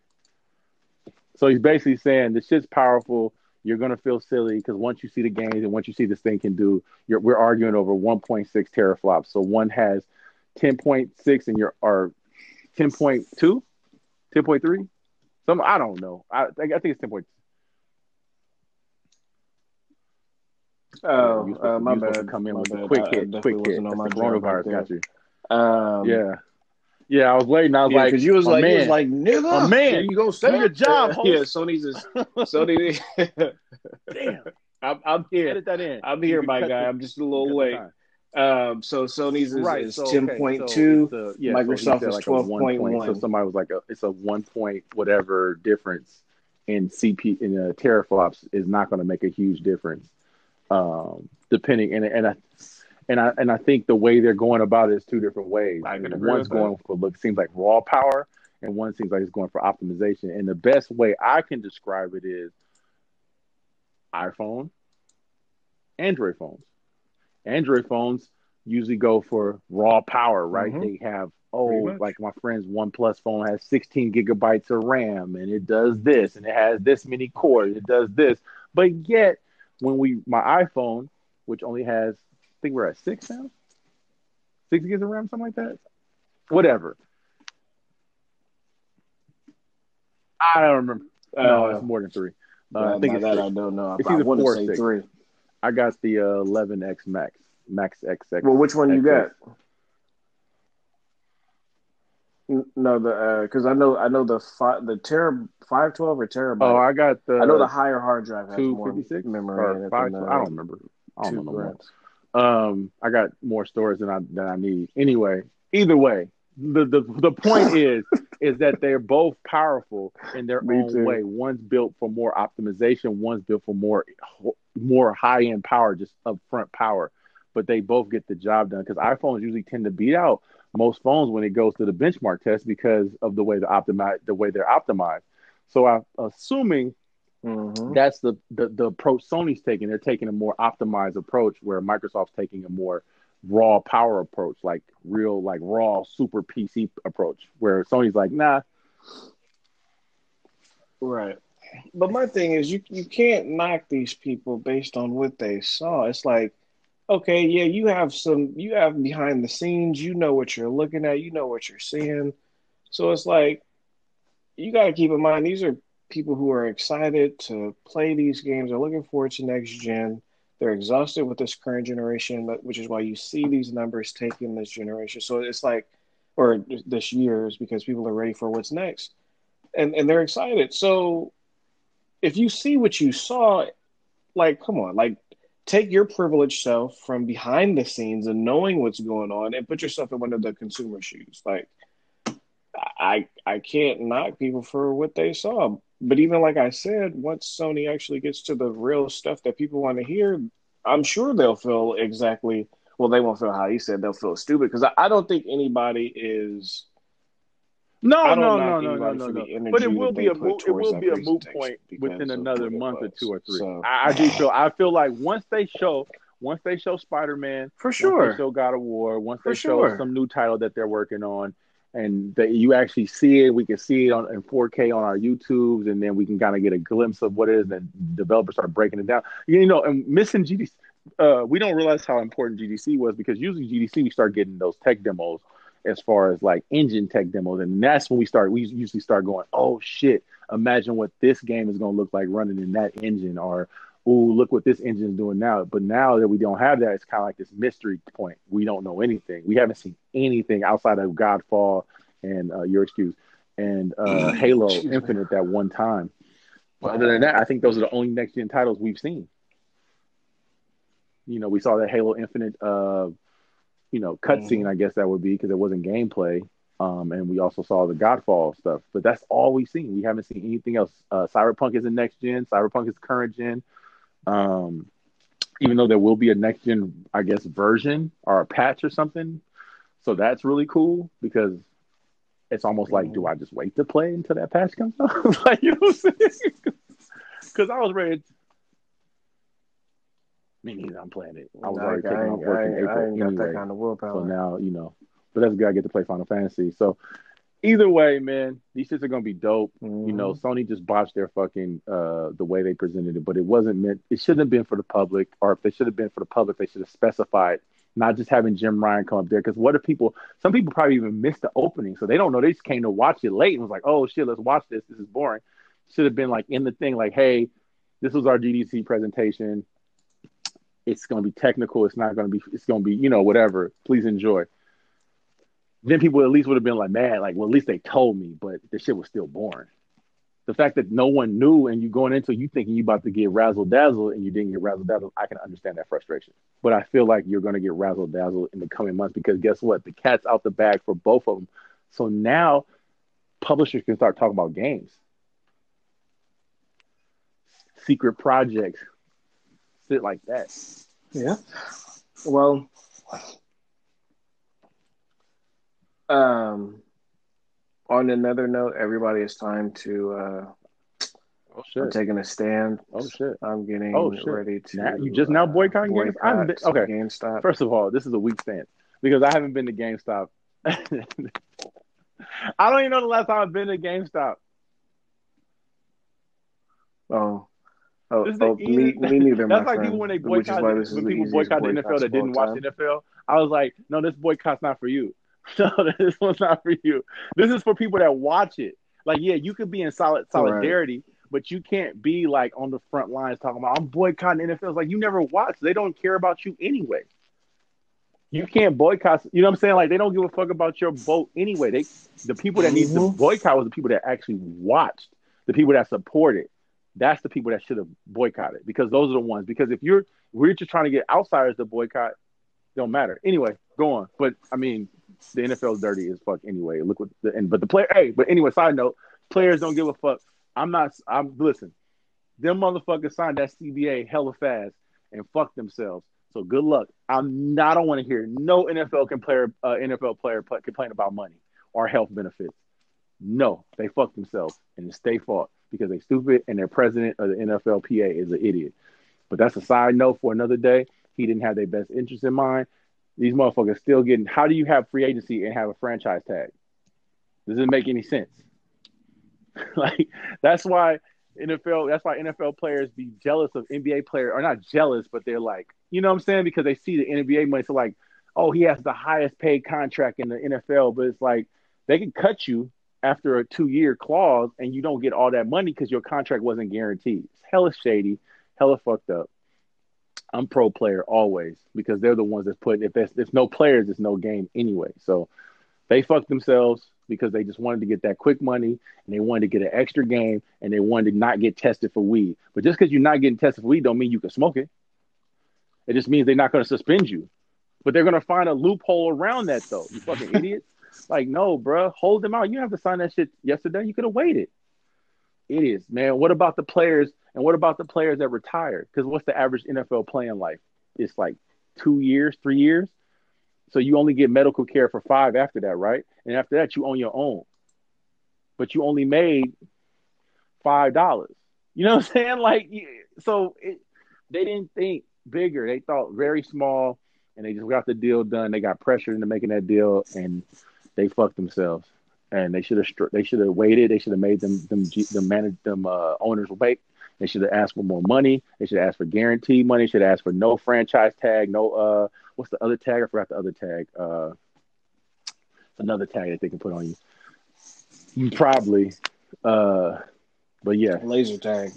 So he's basically saying this shit's powerful. You're gonna feel silly because once you see the games and once you see this thing can do, we're arguing over 1.6 teraflops. So one has 10.6 and you're or 10.2, 10.3. Some I don't know. I, I think it's 10.2. Oh, you uh, my you bad. come in My with a bad. quick I- I hit, definitely quick hit. on my the coronavirus got you. Um, Yeah, yeah. I was waiting. I was yeah, like, because you was like, you man, was like, nigga, My man, you go, sir. your job, host. Yeah, Sony's is Sony. damn, I'm, I'm here. edit that in. I'm here, can my guy. the- I'm just a little late. time. Um, so Sony's is, right. is so, okay, ten so point it's two. a- yeah, Microsoft said is like a one point- 12.1. So somebody was like, a, it's a one point whatever difference in CP in uh, teraflops is not going to make a huge difference. Um, depending and and I and I and I think the way they're going about it is two different ways. I can agree One's with that. going for look seems like raw power, and one seems like it's going for optimization. And the best way I can describe it is iPhone, Android phones. Android phones usually go for raw power, right? Mhm. They have oh, like my friend's OnePlus phone has 16 gigabytes of RAM, and it does this, and it has this many cores, it does this. But yet, when we my iPhone, which only has, I think we're at six now, six gigs of RAM, something like that. Whatever. I don't remember. no, Uh, it's more than three. Uh, uh, I think it's that six. I don't know. It's I either want four to say six. three. I got the uh, 11X Max, Max XX. Well, which one you got? No, the because I know I know the five the tera five twelve or terabyte. Oh, I got the. I know the higher hard drive has two more fifty six memory in or it five. than the I don't remember. I don't know. Um, I got more storage than I than I need. Anyway, either way, the the the point is is that they're both powerful in their Me own too. way. One's built for more optimization. One's built for more more high end power, just upfront power. But they both get the job done because iPhones usually tend to beat out most phones when it goes to the benchmark test because of the way the optimize the way they're optimized. So I'm assuming Mhm. that's the, the the approach Sony's taking. They're taking a more optimized approach, where Microsoft's taking a more raw power approach, like real like raw super PC approach, where Sony's like, nah, Right. But my thing is, you you can't knock these people based on what they saw. It's like, okay, yeah, you have some, you have behind the scenes, you know what you're looking at, you know what you're seeing. So it's like, you got to keep in mind these are people who are excited to play these games. They're looking forward to next gen. They're exhausted with this current generation, which is why you see these numbers taking this generation. So it's like, or this year is because people are ready for what's next and and they're excited. So if you see what you saw, like come on, like take your privileged self from behind the scenes and knowing what's going on and put yourself in one of the consumer shoes. Like I I can't knock people for what they saw. But even like I said, once Sony actually gets to the real stuff that people want to hear, I'm sure they'll feel exactly well, they won't feel how he said they'll feel stupid because I, I don't think anybody is no, no, no, no, no, no, no. But it will be a moot, it will be a moot point within another month or two or three. So- I, I do feel I feel like once they show once they show Spider Man, For once sure. they show God of War, once For they show sure. some new title that they're working on, and that you actually see it. We can see it on in 4K on our YouTubes, and then we can kind of get a glimpse of what it is. And developers start breaking it down. You know, and missing GDC, uh, we don't realize how important GDC was because usually GDC we start getting those tech demos as far as like engine tech demos, and that's when we start. We usually start going, "Oh shit! Imagine what this game is going to look like running in that engine," or "Oh, look what this engine is doing now." But now that we don't have that, it's kind of like this mystery point. We don't know anything. We haven't seen anything outside of Godfall and uh, Your Excuse and uh, Halo Infinite that one time. But other than that, I think those are the only next gen titles we've seen. You know, we saw that Halo Infinite, uh, you know, cutscene. Mhm. I guess that would be because it wasn't gameplay. Um, and we also saw the Godfall stuff, but that's all we've seen. We haven't seen anything else. Uh, Cyberpunk is a next gen. Cyberpunk is current gen. Um, even though there will be a next gen, I guess, version or a patch or something. So that's really cool because it's almost like, do I just wait to play until that patch comes out? like, you know what I'm saying? Because I was ready. Me neither. I'm playing it. I was I, already I, taking off work I, in ain't- I April ain't got anyway. that kind of willpower. So now, you know, but that's good. I get to play Final Fantasy. So either way, man, these shits are gonna be dope. Mhm. You know, Sony just botched their fucking uh the way they presented it, but it wasn't meant. It shouldn't have been for the public, or if they should have been for the public, they should have specified. Not just having Jim Ryan come up there, because what if people? Some people probably even missed the opening, so they don't know. They just came to watch it late and was like, "Oh shit, let's watch this. This is boring." Should have been like in the thing, like, "Hey, this was our GDC presentation. It's going to be technical. It's not going to be. It's going to be, you know, whatever. Please enjoy." Then people at least would have been like, mad, like, well, at least they told me," but the shit was still boring the fact that no one knew and you going into you thinking you about to get razzle dazzle and you didn't get razzle dazzle, I can understand that frustration. But I feel like you're going to get razzle dazzle in the coming months because guess what? The cat's out the bag for both of them. So now publishers can start talking about games, secret projects, shit like that. Yeah. Well, um, on another note, everybody, it's time to. Uh, Oh I'm taking a stand. Oh shit! I'm getting Oh, shit. ready to. Now- you just now uh, boycotting games? I haven't been- okay. GameStop. First of all, this is a weak stance because I haven't been to GameStop. I don't even know the last time I've been to GameStop. Oh. Oh, oh me, me neither, That's like friend. people when they boycott why this is when people boycott the NFL that didn't watch the NFL. I was like, no, this boycott's not for you. No, this one's not for you. This is for people that watch it. Like, yeah, you could be in solid solidarity, but you can't be like on the front lines talking about I'm boycotting NFL. It's like you never watch. They don't care about you anyway. You can't boycott. You know what I'm saying? Like they don't give a fuck about your vote anyway. They the people that need to boycott was the people that actually watched, the people that supported. That's the people that should have boycotted because those are the ones. Because if you're we're just trying to get outsiders to boycott, don't matter. Anyway, go on. But I mean, the NFL is dirty as fuck anyway. Look what the and but the player. Hey, but anyway, side note, players don't give a fuck. I'm not. I'm listen. Them motherfuckers signed that CBA hella fast and fuck themselves. So good luck. I'm not. I don't want to hear no NFL can player uh, NFL player pl- complain about money or health benefits. No, they fuck themselves and it's their fault because they stupid and their president of the NFLPA is an idiot. But that's a side note for another day. He didn't have their best interest in mind. These motherfuckers still getting. How do you have free agency and have a franchise tag? Doesn't make any sense. like that's why NFL. That's why NFL players be jealous of NBA players, or not jealous, but they're like, you know what I'm saying? Because they see the NBA money. So like, oh, he has the highest paid contract in the NFL, but it's like they can cut you after a two year clause and you don't get all that money because your contract wasn't guaranteed. It's hella shady, hella fucked up. I'm pro player always because they're the ones that's put. If there's, if no players, it's no game anyway. So they fucked themselves because they just wanted to get that quick money and they wanted to get an extra game and they wanted to not get tested for weed. But just because you're not getting tested for weed, don't mean you can smoke it. It just means they're not going to suspend you. But they're going to find a loophole around that, though. You fucking idiots. Like, no, bruh, hold them out. You have to sign that shit yesterday. You could have waited. Idiots, man. What about the players? And what about the players that retired? Because what's the average NFL playing life? It's like two years, three years. So you only get medical care for five after that, right? And after that, you own your own. But you only made five dollars. You know what I'm saying? Like, so it, they didn't think bigger. They thought very small, and they just got the deal done. They got pressured into making that deal, and they fucked themselves, and they should have they should have waited. They should have made them them them manage them uh, owners wait. They should have asked for more money. They should have asked for guaranteed money. They Should have asked for no franchise tag. No uh, what's the other tag? I forgot the other tag. Uh, another tag that they can put on you. Probably. Uh, but yeah, Laser tag.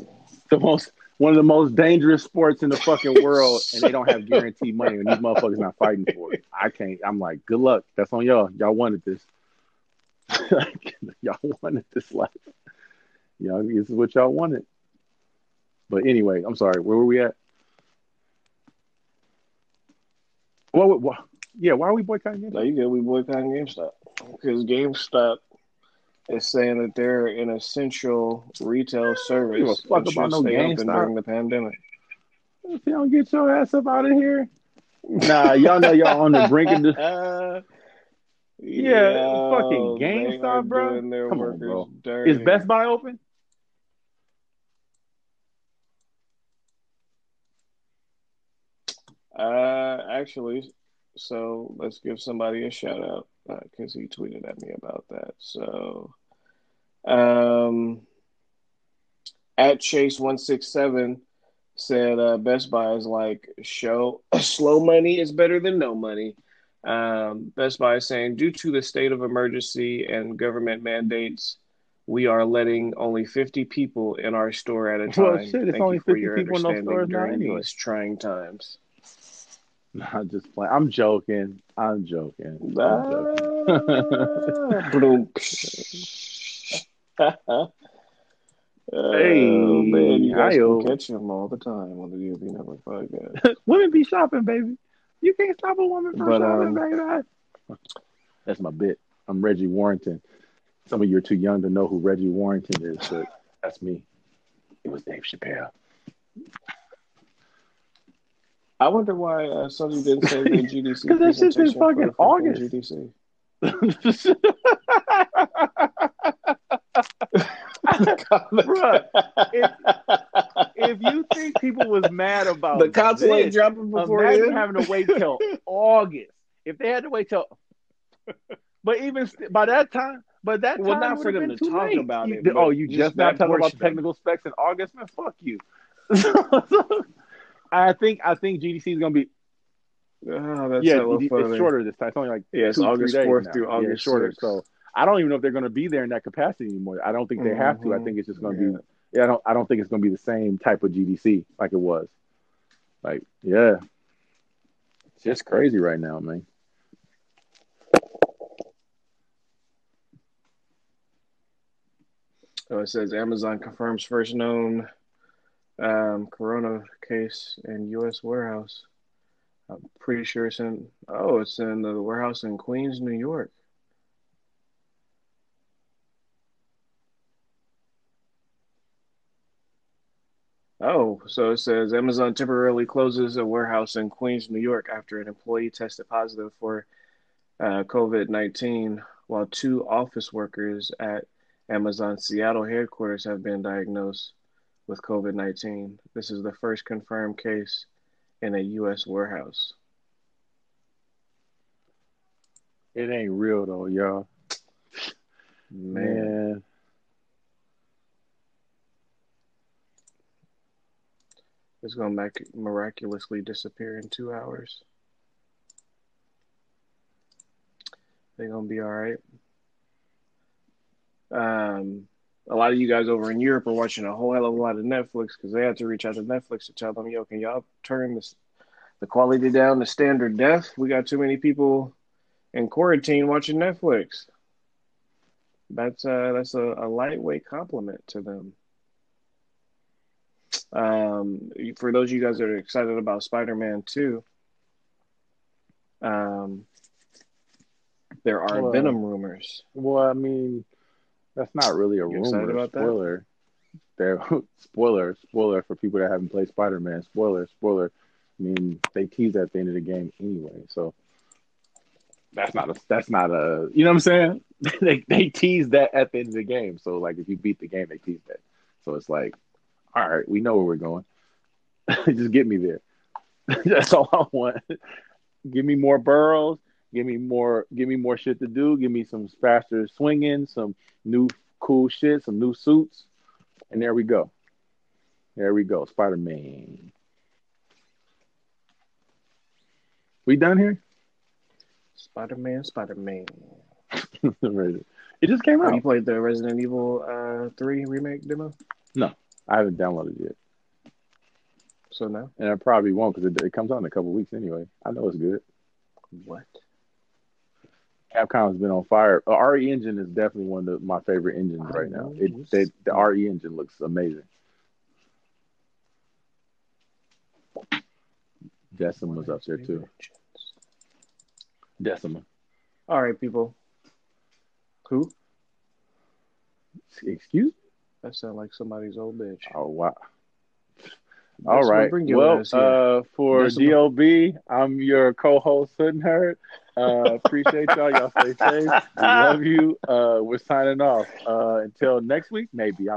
the most one of the most dangerous sports in the fucking world, and they don't have guaranteed money, and these motherfuckers not fighting for it. I can't. I'm like, good luck. That's on y'all. Y'all wanted this. y'all wanted this life. Y'all, this is what y'all wanted. But anyway, I'm sorry. Where were we at? Well, well yeah. Why are we boycotting games? No, you good. We boycotting GameStop because GameStop is saying that they're an essential retail service. give a fuck that about should no stay open GameStop. during the pandemic. If you don't get your ass up out of here, nah. Y'all know y'all on the brink of the. Uh, Yeah, fucking GameStop, bro. Come on, bro. dirty. Is Best Buy open? Uh, actually, so let's give somebody a shout out because he tweeted at me about that. So, um, at Chase one six seven said uh, Best Buy is like show slow money is better than no money. Um, Best Buy is saying due to the state of emergency and government mandates. We are letting only 50 people in our store at a time. Well, shit, it's Thank only you for 50 your people in stores now during anyway. these trying times. I'm just playing. I'm joking. I'm joking. I'm joking. Boom. oh, Hey, man, you guys can catch him all the time on the UV Network podcast. Women be shopping, baby. You can't stop a woman from But, shopping, um, baby. That's my bit. I'm Reggie Warrington. Some of you are too young to know who Reggie Warrington is, but that's me. It was Dave Chappelle. I wonder why uh, Sony didn't say the GDC 'Cause that shit's for fucking August. GDC. Bruh, if, if you think people was mad about the console ain't dropping before imagine then. having to wait till August. If they had to wait till, but even st- by that time, but that time Well, not for them to talk late. about it, but oh, you just just not talking about technical specs in August, man. Fuck you. I think I think GDC is gonna be Oh, that's yeah. hella It's funny. shorter this time. It's only like Yeah, it's two, August 4th now. through Yeah, August it's shorter. 6th. So I don't even know if they're gonna be there in that capacity anymore. I don't think they have to. I Mhm. think it's just gonna Yeah. be yeah, I don't I don't think it's gonna be the same type of GDC like it was. Like, yeah. It's just crazy right now, man. Oh, it says Amazon confirms first known um, corona case in U.S. warehouse. I'm pretty sure it's in. Oh, it's in the warehouse in Queens, New York. Oh, so it says Amazon temporarily closes a warehouse in Queens, New York after an employee tested positive for uh, COVID 19, while two office workers at Amazon Seattle headquarters have been diagnosed with COVID 19. This is the first confirmed case in a U.S. warehouse. It ain't real though, y'all. Man, Man. it's going to miraculously disappear in two hours. They're going to be all right. Um, a lot of you guys over in Europe are watching a whole hell of a lot of Netflix because they had to reach out to Netflix to tell them, yo, can y'all turn this, the quality down to standard def? We got too many people in quarantine watching Netflix. That's uh that's a, a lightweight compliment to them. Um, for those of you guys that are excited about Spider-Man 2, um, there are Well, Venom rumors. Well, I mean, that's not really a You rumor. about that? spoiler. There, spoiler, spoiler for people that haven't played Spider Man. Spoiler, spoiler. I mean, they tease at the end of the game anyway, so that's not a. That's not a. You know what I'm saying? they they tease that at the end of the game. So like, if you beat the game, they tease that. So it's like, all right, we know where we're going. Just get me there. that's all I want. Give me more boroughs. Give me more. Give me more shit to do. Give me some faster swinging, some new cool shit, some new suits, and there we go. There we go. Spider Man. We done here? Spider Man, Spider Man. it just came Have out. you played the Resident Evil uh, 3 remake demo? No, I haven't downloaded it yet, So no. and I probably won't because it, it comes out in a couple weeks anyway. I know it's good. What? Capcom's been on fire. Uh, RE Engine is definitely one of the, my favorite engines right now. It they, the RE Engine looks amazing. Decim was up there too. Decima. All right, people. Who? Excuse? That sounds like somebody's old bitch. Oh wow. All your Well, uh, for. DLB, I'm your co-host Hood Nerd. Uh, appreciate y'all. Y'all stay safe. We love you. Uh, we're signing off. Uh, until next week, maybe.